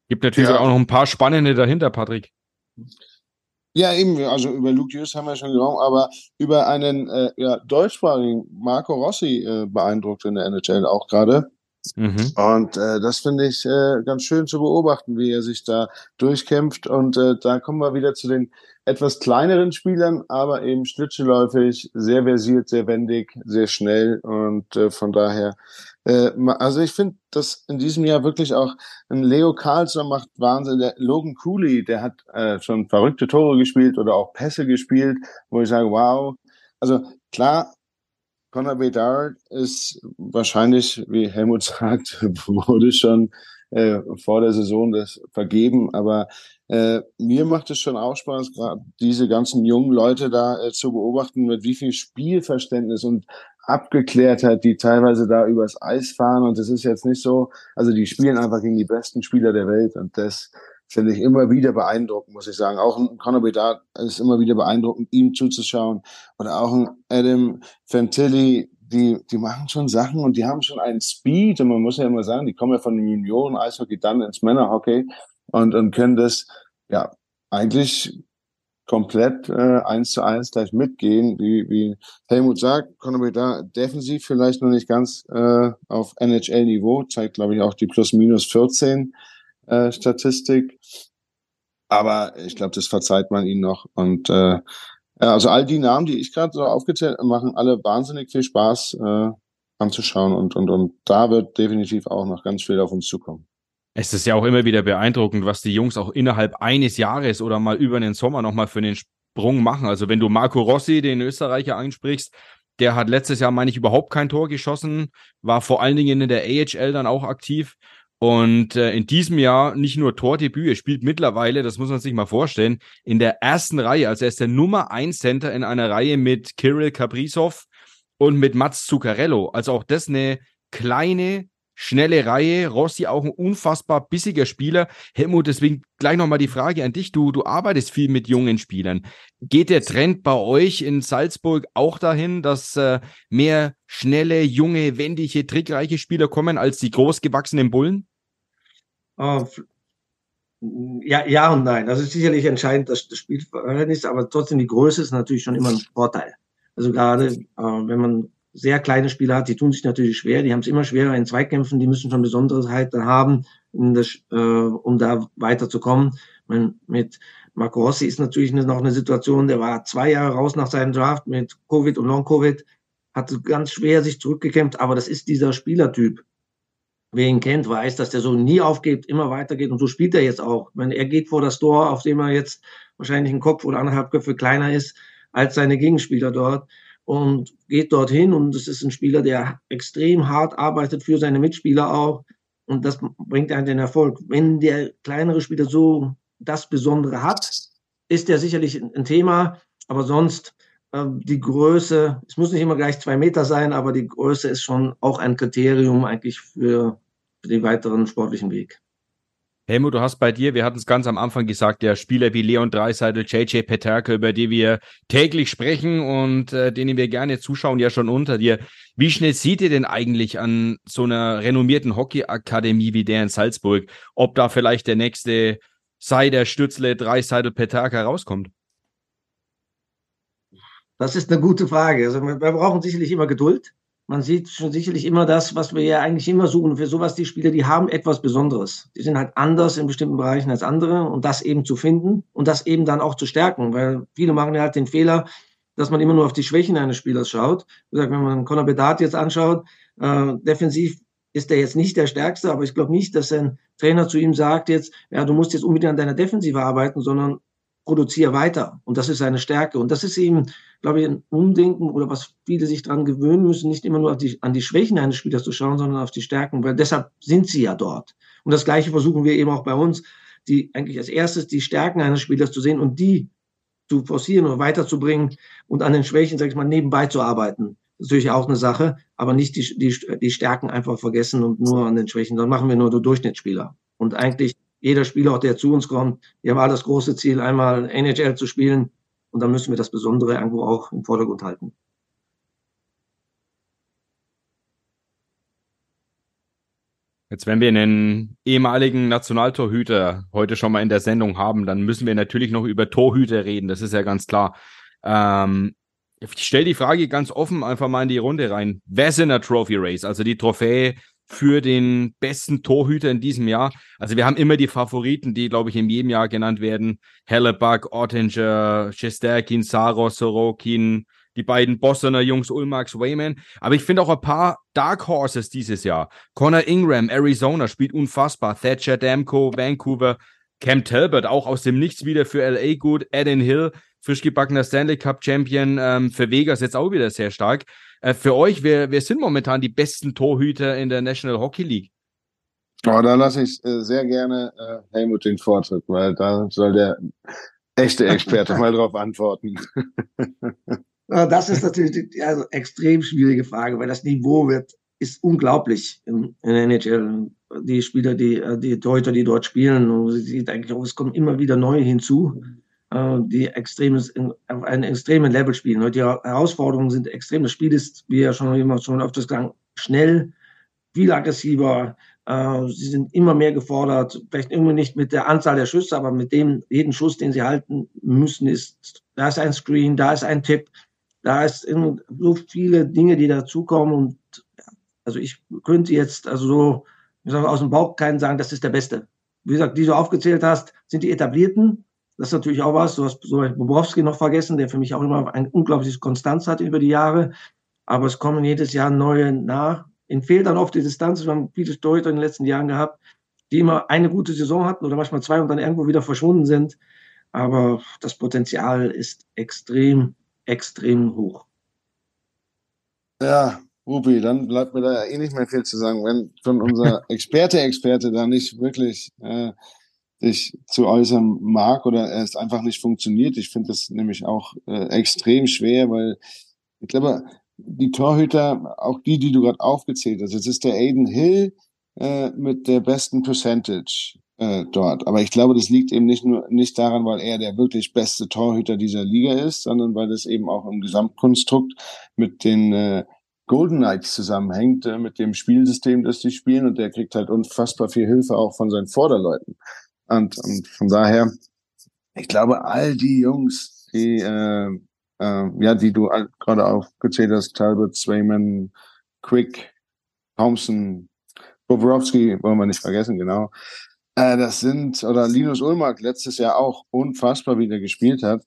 Gibt natürlich ja. auch noch ein paar spannende dahinter, Patrick. Ja, eben, also über Luke Hughes haben wir schon gesprochen, aber über einen äh, ja, deutschsprachigen Marco Rossi äh, beeindruckt in der NHL auch gerade. Mhm. Und äh, das finde ich äh, ganz schön zu beobachten, wie er sich da durchkämpft. Und äh, da kommen wir wieder zu den etwas kleineren Spielern, aber eben schlittschuhläufig, sehr versiert, sehr wendig, sehr schnell. Und äh, von daher, äh, also ich finde, dass in diesem Jahr wirklich auch ein Leo Carlson macht Wahnsinn. Der Logan Cooley, der hat äh, schon verrückte Tore gespielt oder auch Pässe gespielt, wo ich sage, wow. Also klar, Conor Bedard ist wahrscheinlich, wie Helmut sagt, wurde schon äh, vor der Saison das vergeben, aber äh, mir macht es schon auch Spaß, gerade diese ganzen jungen Leute da äh, zu beobachten, mit wie viel Spielverständnis und Abgeklärtheit, die teilweise da übers Eis fahren. Und das ist jetzt nicht so, also die spielen einfach gegen die besten Spieler der Welt und das finde ich immer wieder beeindruckend, muss ich sagen. Auch ein Conor Bedard ist immer wieder beeindruckend, ihm zuzuschauen. Oder auch ein Adam Fantilli, die, die machen schon Sachen und die haben schon einen Speed. Und man muss ja immer sagen, die kommen ja von dem Junioren-Eishockey dann ins Männerhockey und, und können das, ja, eigentlich komplett äh, eins zu eins gleich mitgehen, wie, wie Helmut sagt, Conor Bedard defensiv vielleicht noch nicht ganz äh, auf NHL-Niveau, zeigt glaube ich auch die plus-minus 14 äh, Statistik. Aber ich glaube, das verzeiht man ihnen noch. Und äh, also all die Namen, die ich gerade so aufgezählt machen alle wahnsinnig viel Spaß äh, anzuschauen. Und, und, und da wird definitiv auch noch ganz viel auf uns zukommen. Es ist ja auch immer wieder beeindruckend, was die Jungs auch innerhalb eines Jahres oder mal über den Sommer nochmal für den Sprung machen. Also wenn du Marco Rossi, den Österreicher, ansprichst, der hat letztes Jahr, meine ich, überhaupt kein Tor geschossen, war vor allen Dingen in der AHL dann auch aktiv und äh, in diesem Jahr nicht nur Tordebüt, er spielt mittlerweile, das muss man sich mal vorstellen, in der ersten Reihe. Also er ist der Nummer 1 Center in einer Reihe mit Kirill Kaprizov und mit Mats Zuccarello. Also auch das eine kleine, schnelle Reihe. Rossi auch ein unfassbar bissiger Spieler. Helmut, deswegen gleich nochmal die Frage an dich. Du, du arbeitest viel mit jungen Spielern. Geht der Trend bei euch in Salzburg auch dahin, dass äh, mehr schnelle, junge, wendige, trickreiche Spieler kommen als die großgewachsenen Bullen? Uh, ja, ja und nein. Das ist sicherlich entscheidend, das, das Spielverhältnis, aber trotzdem die Größe ist natürlich schon immer ein Vorteil. Also gerade äh, wenn man sehr kleine Spieler hat, die tun sich natürlich schwer, die haben es immer schwerer in Zweikämpfen, die müssen schon Besonderheiten haben, um, das, äh, um da weiterzukommen. Man, mit Marco Rossi ist natürlich noch eine Situation, der war zwei Jahre raus nach seinem Draft mit Covid und Long-Covid, hat ganz schwer sich zurückgekämpft, aber das ist dieser Spielertyp. Wer ihn kennt, weiß, dass der so nie aufgibt, immer weitergeht und so spielt er jetzt auch. Wenn er geht vor das Tor, auf dem er jetzt wahrscheinlich ein Kopf oder anderthalb Köpfe kleiner ist, als seine Gegenspieler dort und geht dorthin und es ist ein Spieler, der extrem hart arbeitet für seine Mitspieler auch und das bringt einen den Erfolg. Wenn der kleinere Spieler so das Besondere hat, ist der sicherlich ein Thema, aber sonst äh, die Größe, es muss nicht immer gleich zwei Meter sein, aber die Größe ist schon auch ein Kriterium eigentlich für, für den weiteren sportlichen Weg. Helmut, du hast bei dir, wir hatten es ganz am Anfang gesagt, der Spieler wie Leon Dreiseitel, JJ Peterke, über die wir täglich sprechen und äh, denen wir gerne zuschauen, ja schon unter dir. Wie schnell seht ihr denn eigentlich an so einer renommierten Hockeyakademie wie der in Salzburg, ob da vielleicht der nächste Seider, Stützle, Dreiseitel, Peterke rauskommt? Das ist eine gute Frage. Also wir brauchen sicherlich immer Geduld man sieht schon sicherlich immer das, was wir ja eigentlich immer suchen. Für sowas die Spieler, die haben etwas Besonderes. Die sind halt anders in bestimmten Bereichen als andere und das eben zu finden und das eben dann auch zu stärken, weil viele machen ja halt den Fehler, dass man immer nur auf die Schwächen eines Spielers schaut. Wie gesagt, wenn man Conor Bedard jetzt anschaut, äh, defensiv ist er jetzt nicht der Stärkste, aber ich glaube nicht, dass ein Trainer zu ihm sagt jetzt, ja, du musst jetzt unbedingt an deiner Defensive arbeiten, sondern produziere weiter. Und das ist seine Stärke. Und das ist eben, glaube ich, ein Umdenken oder was viele sich daran gewöhnen müssen, nicht immer nur die, an die Schwächen eines Spielers zu schauen, sondern auf die Stärken, weil deshalb sind sie ja dort. Und das Gleiche versuchen wir eben auch bei uns, die eigentlich als erstes die Stärken eines Spielers zu sehen und die zu forcieren oder weiterzubringen und an den Schwächen, sage ich mal, nebenbei zu arbeiten. Das ist natürlich auch eine Sache, aber nicht die, die, die Stärken einfach vergessen und nur an den Schwächen. Dann machen wir nur den Durchschnittsspieler. Und eigentlich jeder Spieler, der zu uns kommt, wir haben das große Ziel, einmal NHL zu spielen. Und dann müssen wir das Besondere irgendwo auch im Vordergrund halten. Jetzt, wenn wir einen ehemaligen Nationaltorhüter heute schon mal in der Sendung haben, dann müssen wir natürlich noch über Torhüter reden. Das ist ja ganz klar. Ähm, ich stelle die Frage ganz offen einfach mal in die Runde rein. Wer ist in der Trophy Race? Also die Trophäe für den besten Torhüter in diesem Jahr. Also wir haben immer die Favoriten, die, glaube ich, in jedem Jahr genannt werden. Hellebuck, Ottinger, Shesterkin, Saros, Sorokin, die beiden Bostoner Jungs Ulmax, Wayman. Aber ich finde auch ein paar Dark Horses dieses Jahr. Connor Ingram, Arizona, spielt unfassbar. Thatcher, Damco, Vancouver. Cam Talbot, auch aus dem Nichts wieder für LA gut. Adam Hill, frisch gebackener Stanley Cup Champion ähm, für Vegas jetzt auch wieder sehr stark. Äh, für euch, wer, wer sind momentan die besten Torhüter in der National Hockey League? Oh, da lasse ich äh, sehr gerne äh, Helmut den Vortritt, weil da soll der echte Experte mal drauf antworten. das ist natürlich die, also extrem schwierige Frage, weil das Niveau wird ist unglaublich in, in der NHL. Die Spieler, die die Torhüter, die dort spielen, und sieht eigentlich auch, es kommen immer wieder neue hinzu. Äh, die extremes, auf einem extremen Level spielen. Die Herausforderungen sind extrem. Das Spiel ist, wie ja schon immer schon öfters gesagt, schnell, viel aggressiver. Äh, sie sind immer mehr gefordert. Vielleicht irgendwie nicht mit der Anzahl der Schüsse, aber mit dem, jeden Schuss, den sie halten müssen, ist, da ist ein Screen, da ist ein Tipp, da ist so viele Dinge, die dazukommen und, also ich könnte jetzt, also so, ich sage, aus dem Bauch keinen sagen, das ist der Beste. Wie gesagt, die du aufgezählt hast, sind die etablierten, das ist natürlich auch was. Du hast so Bobrowski noch vergessen, der für mich auch immer ein unglaubliches Konstanz hat über die Jahre. Aber es kommen jedes Jahr neue nach. Ihnen fehlt dann oft die Distanz. Wir haben viele Torhüter in den letzten Jahren gehabt, die immer eine gute Saison hatten oder manchmal zwei und dann irgendwo wieder verschwunden sind. Aber das Potenzial ist extrem, extrem hoch. Ja, Rupi, dann bleibt mir da ja eh nicht mehr viel zu sagen. Wenn schon unser Experte, Experte da nicht wirklich äh, sich zu äußern mag oder es einfach nicht funktioniert. Ich finde das nämlich auch äh, extrem schwer, weil ich glaube, die Torhüter, auch die, die du gerade aufgezählt hast, jetzt ist der Aiden Hill äh, mit der besten Percentage äh, dort. Aber ich glaube, das liegt eben nicht nur nicht daran, weil er der wirklich beste Torhüter dieser Liga ist, sondern weil das eben auch im Gesamtkonstrukt mit den äh, Golden Knights zusammenhängt, äh, mit dem Spielsystem, das sie spielen. Und der kriegt halt unfassbar viel Hilfe auch von seinen Vorderleuten. Und, und von daher, ich glaube, all die Jungs, die, äh, äh, ja, die du gerade aufgezählt hast, Talbot, Swayman, Quick, Thompson, Bobrovsky, wollen wir nicht vergessen, genau. Äh, das sind, oder Linus Ulmark letztes Jahr auch unfassbar wieder gespielt hat.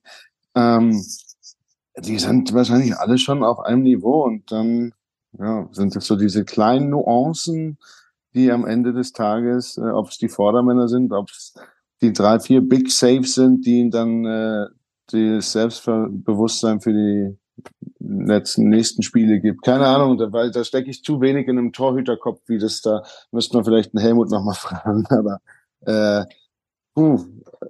Ähm, die sind wahrscheinlich alle schon auf einem Niveau und dann ja, sind es so diese kleinen Nuancen, die am Ende des Tages, äh, ob es die Vordermänner sind, ob es die drei, vier Big Saves sind, die ihn dann äh, das Selbstbewusstsein für die letzten nächsten Spiele gibt. Keine Ahnung, weil da stecke ich zu wenig in einem Torhüterkopf, wie das da, müsste man vielleicht einen Helmut nochmal fragen. Aber äh, puh.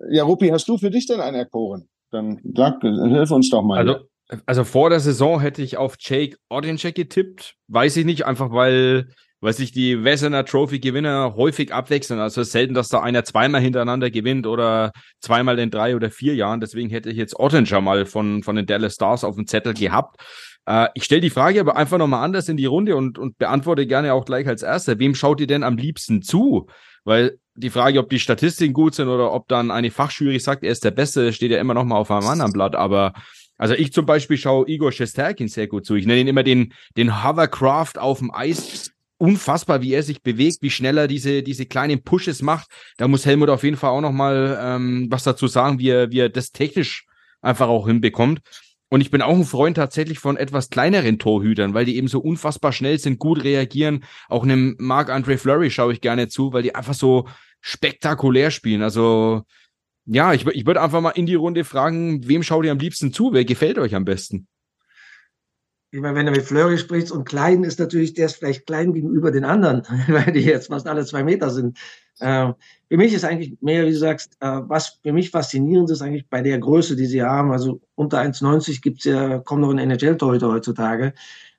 ja, Rupi, hast du für dich denn einen erkoren? Dann sag, hilf uns doch mal. Also, also vor der Saison hätte ich auf Jake Odinchek getippt. Weiß ich nicht, einfach weil weil sich die Wesener Trophy Gewinner häufig abwechseln. Also selten, dass da einer zweimal hintereinander gewinnt oder zweimal in drei oder vier Jahren. Deswegen hätte ich jetzt Ottinger mal von, von den Dallas Stars auf dem Zettel gehabt. Äh, ich stelle die Frage aber einfach nochmal anders in die Runde und, und beantworte gerne auch gleich als erster. Wem schaut ihr denn am liebsten zu? Weil die Frage, ob die Statistiken gut sind oder ob dann eine Fachjury sagt, er ist der Beste, steht ja immer noch mal auf einem anderen Blatt. Aber also ich zum Beispiel schaue Igor Shesterkin sehr gut zu. Ich nenne ihn immer den, den Hovercraft auf dem Eis unfassbar, wie er sich bewegt, wie schnell er diese, diese kleinen Pushes macht. Da muss Helmut auf jeden Fall auch nochmal ähm, was dazu sagen, wie er, wie er das technisch einfach auch hinbekommt. Und ich bin auch ein Freund tatsächlich von etwas kleineren Torhütern, weil die eben so unfassbar schnell sind, gut reagieren. Auch einem Marc-André Fleury schaue ich gerne zu, weil die einfach so spektakulär spielen. Also ja, ich, ich würde einfach mal in die Runde fragen, wem schaut ihr am liebsten zu? Wer gefällt euch am besten? Ich meine, wenn du mit Fleury sprichst und klein ist natürlich, der ist vielleicht klein gegenüber den anderen, weil die jetzt fast alle zwei Meter sind. Äh, für mich ist eigentlich mehr, wie du sagst, äh, was für mich faszinierend ist eigentlich bei der Größe, die sie haben, also unter 1,90 gibt's ja, kommen noch ein NHL-Torhüter heutzutage,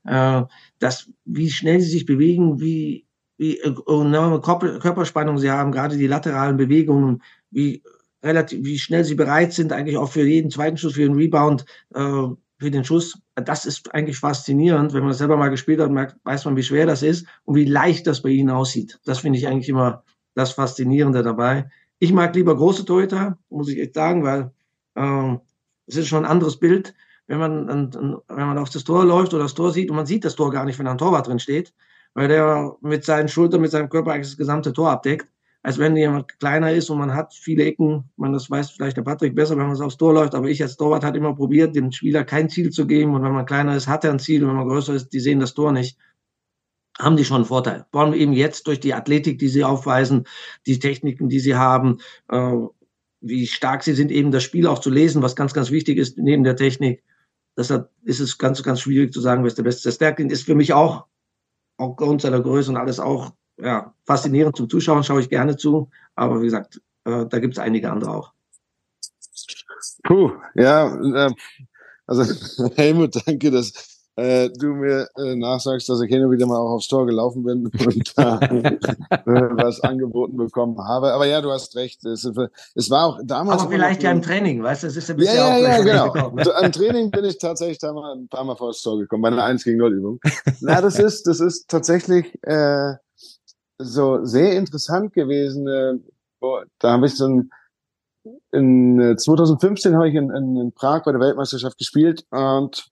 äh, dass, wie schnell sie sich bewegen, wie, wie enorme Körperspannung sie haben, gerade die lateralen Bewegungen, wie relativ, wie schnell sie bereit sind, eigentlich auch für jeden zweiten Schuss, für den Rebound, äh, für den Schuss, das ist eigentlich faszinierend. Wenn man selber mal gespielt hat, merkt, weiß man, wie schwer das ist und wie leicht das bei ihnen aussieht. Das finde ich eigentlich immer das Faszinierende dabei. Ich mag lieber große Torhüter, muss ich echt sagen, weil äh, es ist schon ein anderes Bild, wenn man, wenn man auf das Tor läuft oder das Tor sieht und man sieht das Tor gar nicht, wenn da ein Torwart drin steht, weil der mit seinen Schultern, mit seinem Körper eigentlich das gesamte Tor abdeckt als wenn jemand kleiner ist und man hat viele Ecken. Man, das weiß vielleicht der Patrick besser, wenn man es aufs Tor läuft. Aber ich als Torwart hat immer probiert, dem Spieler kein Ziel zu geben. Und wenn man kleiner ist, hat er ein Ziel. Und wenn man größer ist, die sehen das Tor nicht. Haben die schon einen Vorteil. Vor allem eben jetzt durch die Athletik, die sie aufweisen, die Techniken, die sie haben, äh, wie stark sie sind, eben das Spiel auch zu lesen, was ganz, ganz wichtig ist neben der Technik. Deshalb ist es ganz, ganz schwierig zu sagen, wer ist der Beste. Der Stärken ist für mich auch, auch aufgrund seiner Größe und alles auch ja, faszinierend zum Zuschauen, schaue ich gerne zu. Aber wie gesagt, äh, da gibt es einige andere auch. Puh, ja, äh, also Helmut, danke, dass äh, du mir äh, nachsagst, dass ich hin und wieder mal auch aufs Tor gelaufen bin und da äh, was angeboten bekommen habe. Aber ja, du hast recht. Es, es war auch damals. Aber vielleicht ja im Training, weißt du, es ist ein bisschen ja, ja, ja, genau. Am Training bin ich tatsächlich da mal ein paar Mal vor das Tor gekommen, bei einer 1 gegen 0 Übung. Na, das ist, das ist tatsächlich, äh, so sehr interessant gewesen. Äh, boah, da habe ich so ein in 2015 äh, habe ich in, in, in, Prag bei der Weltmeisterschaft gespielt und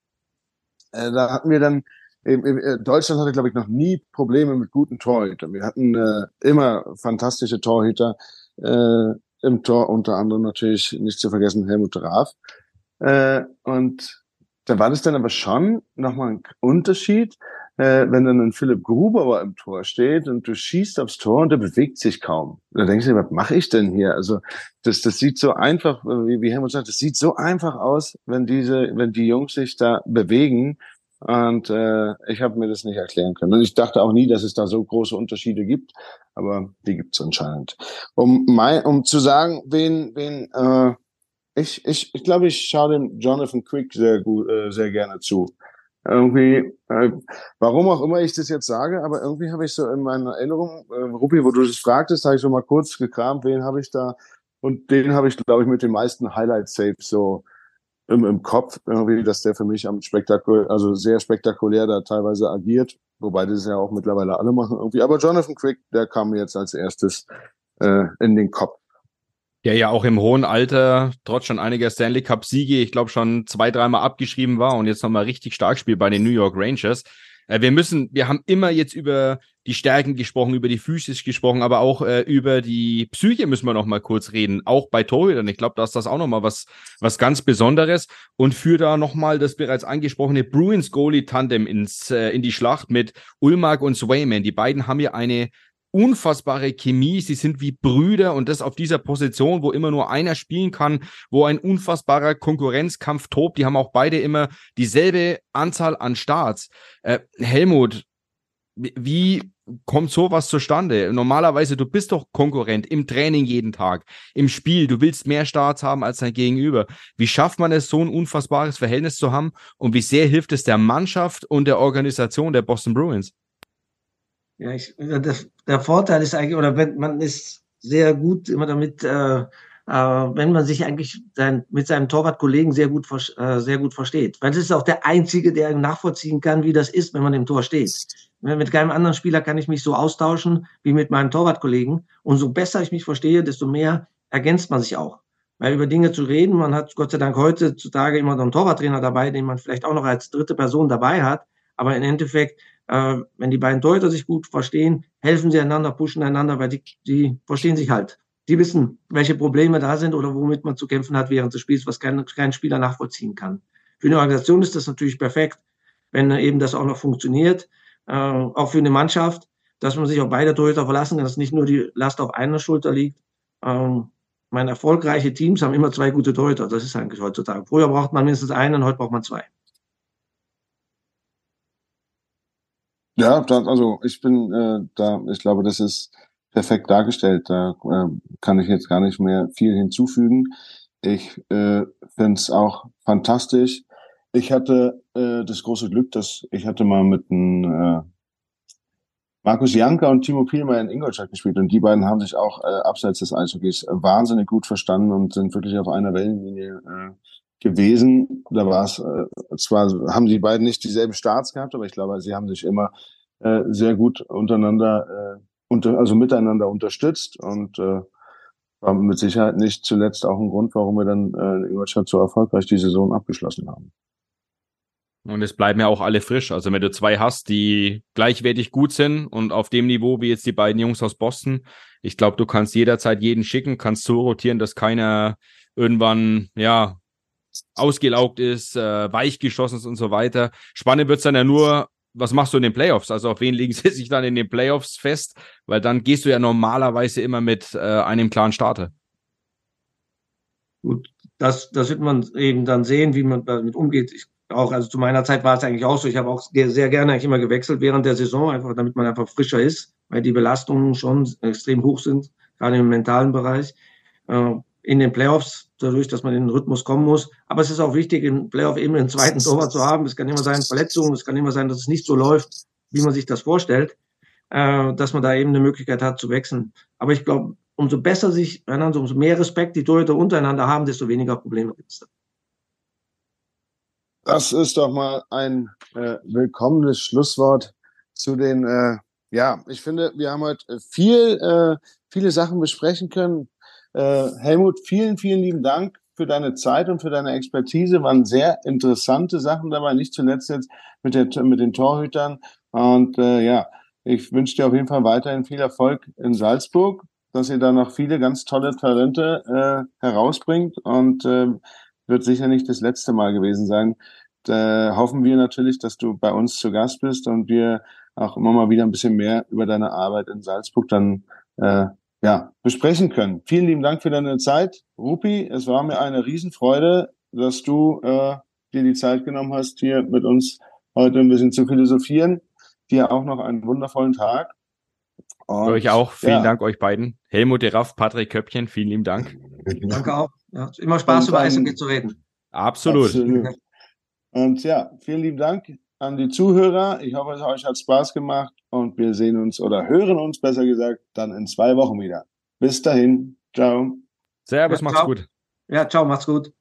äh, da hatten wir dann äh, Deutschland hatte glaube ich noch nie Probleme mit guten Torhütern. Wir hatten äh, immer fantastische Torhüter äh, im Tor, unter anderem natürlich nicht zu vergessen Helmut Graf. Äh, und da war das dann aber schon nochmal ein Unterschied, äh, wenn dann ein Philipp Grubauer im Tor steht und du schießt aufs Tor und der bewegt sich kaum. Da denkst du dir, was mache ich denn hier? Also das, das sieht so einfach, wie, wie Helmut sagt, das sieht so einfach aus, wenn diese, wenn die Jungs sich da bewegen. Und äh, ich habe mir das nicht erklären können. Und ich dachte auch nie, dass es da so große Unterschiede gibt, aber die gibt es anscheinend. Um, mein, um zu sagen, wen, wen äh, ich, ich, ich glaube, ich schaue dem Jonathan Quick sehr gut, äh, sehr gerne zu irgendwie, äh, warum auch immer ich das jetzt sage, aber irgendwie habe ich so in meiner Erinnerung, äh, Rupi, wo du das fragtest, habe ich schon mal kurz gekramt, wen habe ich da und den habe ich, glaube ich, mit den meisten Highlight-Saves so im, im Kopf, irgendwie, dass der für mich am spektakulär, also sehr spektakulär da teilweise agiert, wobei das ja auch mittlerweile alle machen irgendwie. Aber Jonathan Quick, der kam mir jetzt als erstes äh, in den Kopf. Der ja auch im hohen Alter, trotz schon einiger Stanley Cup-Siege, ich glaube schon zwei, dreimal abgeschrieben war und jetzt nochmal richtig stark spielt bei den New York Rangers. Äh, wir müssen, wir haben immer jetzt über die Stärken gesprochen, über die Physis gesprochen, aber auch äh, über die Psyche müssen wir noch mal kurz reden, auch bei Torhütern. Ich glaube, da ist das auch noch mal was was ganz Besonderes und für da noch mal das bereits angesprochene Bruins Goalie Tandem ins äh, in die Schlacht mit Ulmark und Swayman. Die beiden haben ja eine unfassbare Chemie. Sie sind wie Brüder und das auf dieser Position, wo immer nur einer spielen kann, wo ein unfassbarer Konkurrenzkampf tobt. Die haben auch beide immer dieselbe Anzahl an Starts. Äh, Helmut, wie kommt sowas zustande? Normalerweise, du bist doch Konkurrent im Training jeden Tag, im Spiel. Du willst mehr Starts haben als dein Gegenüber. Wie schafft man es, so ein unfassbares Verhältnis zu haben? Und wie sehr hilft es der Mannschaft und der Organisation der Boston Bruins? Ja, ich, der, der Vorteil ist eigentlich, oder wenn man ist sehr gut immer damit, äh, äh, wenn man sich eigentlich sein, mit seinem Torwartkollegen sehr gut, äh, sehr gut versteht. Weil es ist auch der Einzige, der nachvollziehen kann, wie das ist, wenn man im Tor steht. Mit keinem anderen Spieler kann ich mich so austauschen wie mit meinem Torwartkollegen. Und so besser ich mich verstehe, desto mehr ergänzt man sich auch. Weil über Dinge zu reden, man hat Gott sei Dank heutzutage immer noch einen Torwarttrainer dabei, den man vielleicht auch noch als dritte Person dabei hat. Aber im Endeffekt äh, wenn die beiden Torhüter sich gut verstehen, helfen sie einander, pushen einander, weil die, die verstehen sich halt. Die wissen, welche Probleme da sind oder womit man zu kämpfen hat während des Spiels, was kein, kein Spieler nachvollziehen kann. Für eine Organisation ist das natürlich perfekt, wenn eben das auch noch funktioniert, äh, auch für eine Mannschaft, dass man sich auf beide Torhüter verlassen kann, dass nicht nur die Last auf einer Schulter liegt. Ähm, meine erfolgreiche Teams haben immer zwei gute Torhüter. Das ist eigentlich heutzutage. Früher braucht man mindestens einen, heute braucht man zwei. Ja, da, also ich bin äh, da, ich glaube, das ist perfekt dargestellt. Da äh, kann ich jetzt gar nicht mehr viel hinzufügen. Ich äh, finde es auch fantastisch. Ich hatte äh, das große Glück, dass ich hatte mal mit einem äh, Markus Janka und Timo Pielmeier in Ingolstadt gespielt und die beiden haben sich auch äh, abseits des Eishockeys wahnsinnig gut verstanden und sind wirklich auf einer Wellenlinie äh, gewesen. Da war es äh, zwar haben die beiden nicht dieselben Starts gehabt, aber ich glaube, sie haben sich immer äh, sehr gut untereinander, äh, unter, also miteinander unterstützt und äh, war mit Sicherheit nicht zuletzt auch ein Grund, warum wir dann äh, in Ingolstadt so erfolgreich die Saison abgeschlossen haben. Und es bleiben ja auch alle frisch. Also wenn du zwei hast, die gleichwertig gut sind und auf dem Niveau wie jetzt die beiden Jungs aus Boston, ich glaube, du kannst jederzeit jeden schicken, kannst so rotieren, dass keiner irgendwann, ja, ausgelaugt ist, äh, weichgeschossen ist und so weiter. Spannend wird's dann ja nur, was machst du in den Playoffs? Also auf wen legen sie sich dann in den Playoffs fest? Weil dann gehst du ja normalerweise immer mit äh, einem klaren Starter. Gut, das, das wird man eben dann sehen, wie man damit umgeht. Ich auch, also zu meiner Zeit war es eigentlich auch so. Ich habe auch sehr gerne eigentlich immer gewechselt während der Saison, einfach damit man einfach frischer ist, weil die Belastungen schon extrem hoch sind, gerade im mentalen Bereich. Äh, in den Playoffs, dadurch, dass man in den Rhythmus kommen muss. Aber es ist auch wichtig, im Playoff eben einen zweiten Torwart zu haben. Es kann immer sein, Verletzungen, es kann immer sein, dass es nicht so läuft, wie man sich das vorstellt, äh, dass man da eben eine Möglichkeit hat zu wechseln. Aber ich glaube, umso besser sich, umso mehr Respekt die Torhüter untereinander haben, desto weniger Probleme gibt es da. Das ist doch mal ein äh, willkommenes Schlusswort zu den, äh, ja, ich finde, wir haben heute viel, äh, viele Sachen besprechen können. Äh, Helmut, vielen, vielen lieben Dank für deine Zeit und für deine Expertise. Waren sehr interessante Sachen dabei, nicht zuletzt jetzt mit, der, mit den Torhütern. Und äh, ja, ich wünsche dir auf jeden Fall weiterhin viel Erfolg in Salzburg, dass ihr da noch viele ganz tolle Talente äh, herausbringt und äh, wird sicher nicht das letzte Mal gewesen sein. Da hoffen wir natürlich, dass du bei uns zu Gast bist und wir auch immer mal wieder ein bisschen mehr über deine Arbeit in Salzburg dann äh, ja, besprechen können. Vielen lieben Dank für deine Zeit, Rupi. Es war mir eine Riesenfreude, dass du äh, dir die Zeit genommen hast, hier mit uns heute ein bisschen zu philosophieren. Dir auch noch einen wundervollen Tag. Und, euch auch. Vielen ja. Dank euch beiden. Helmut Raff, Patrick Köppchen, vielen lieben Dank. Danke auch. Ja, immer Spaß, über Eishockey zu reden. Absolut. absolut. Und ja, vielen lieben Dank an die Zuhörer. Ich hoffe, es euch hat Spaß gemacht und wir sehen uns oder hören uns besser gesagt dann in zwei Wochen wieder. Bis dahin. Ciao. Servus, ja, macht's gut. Ja, ciao, macht's gut.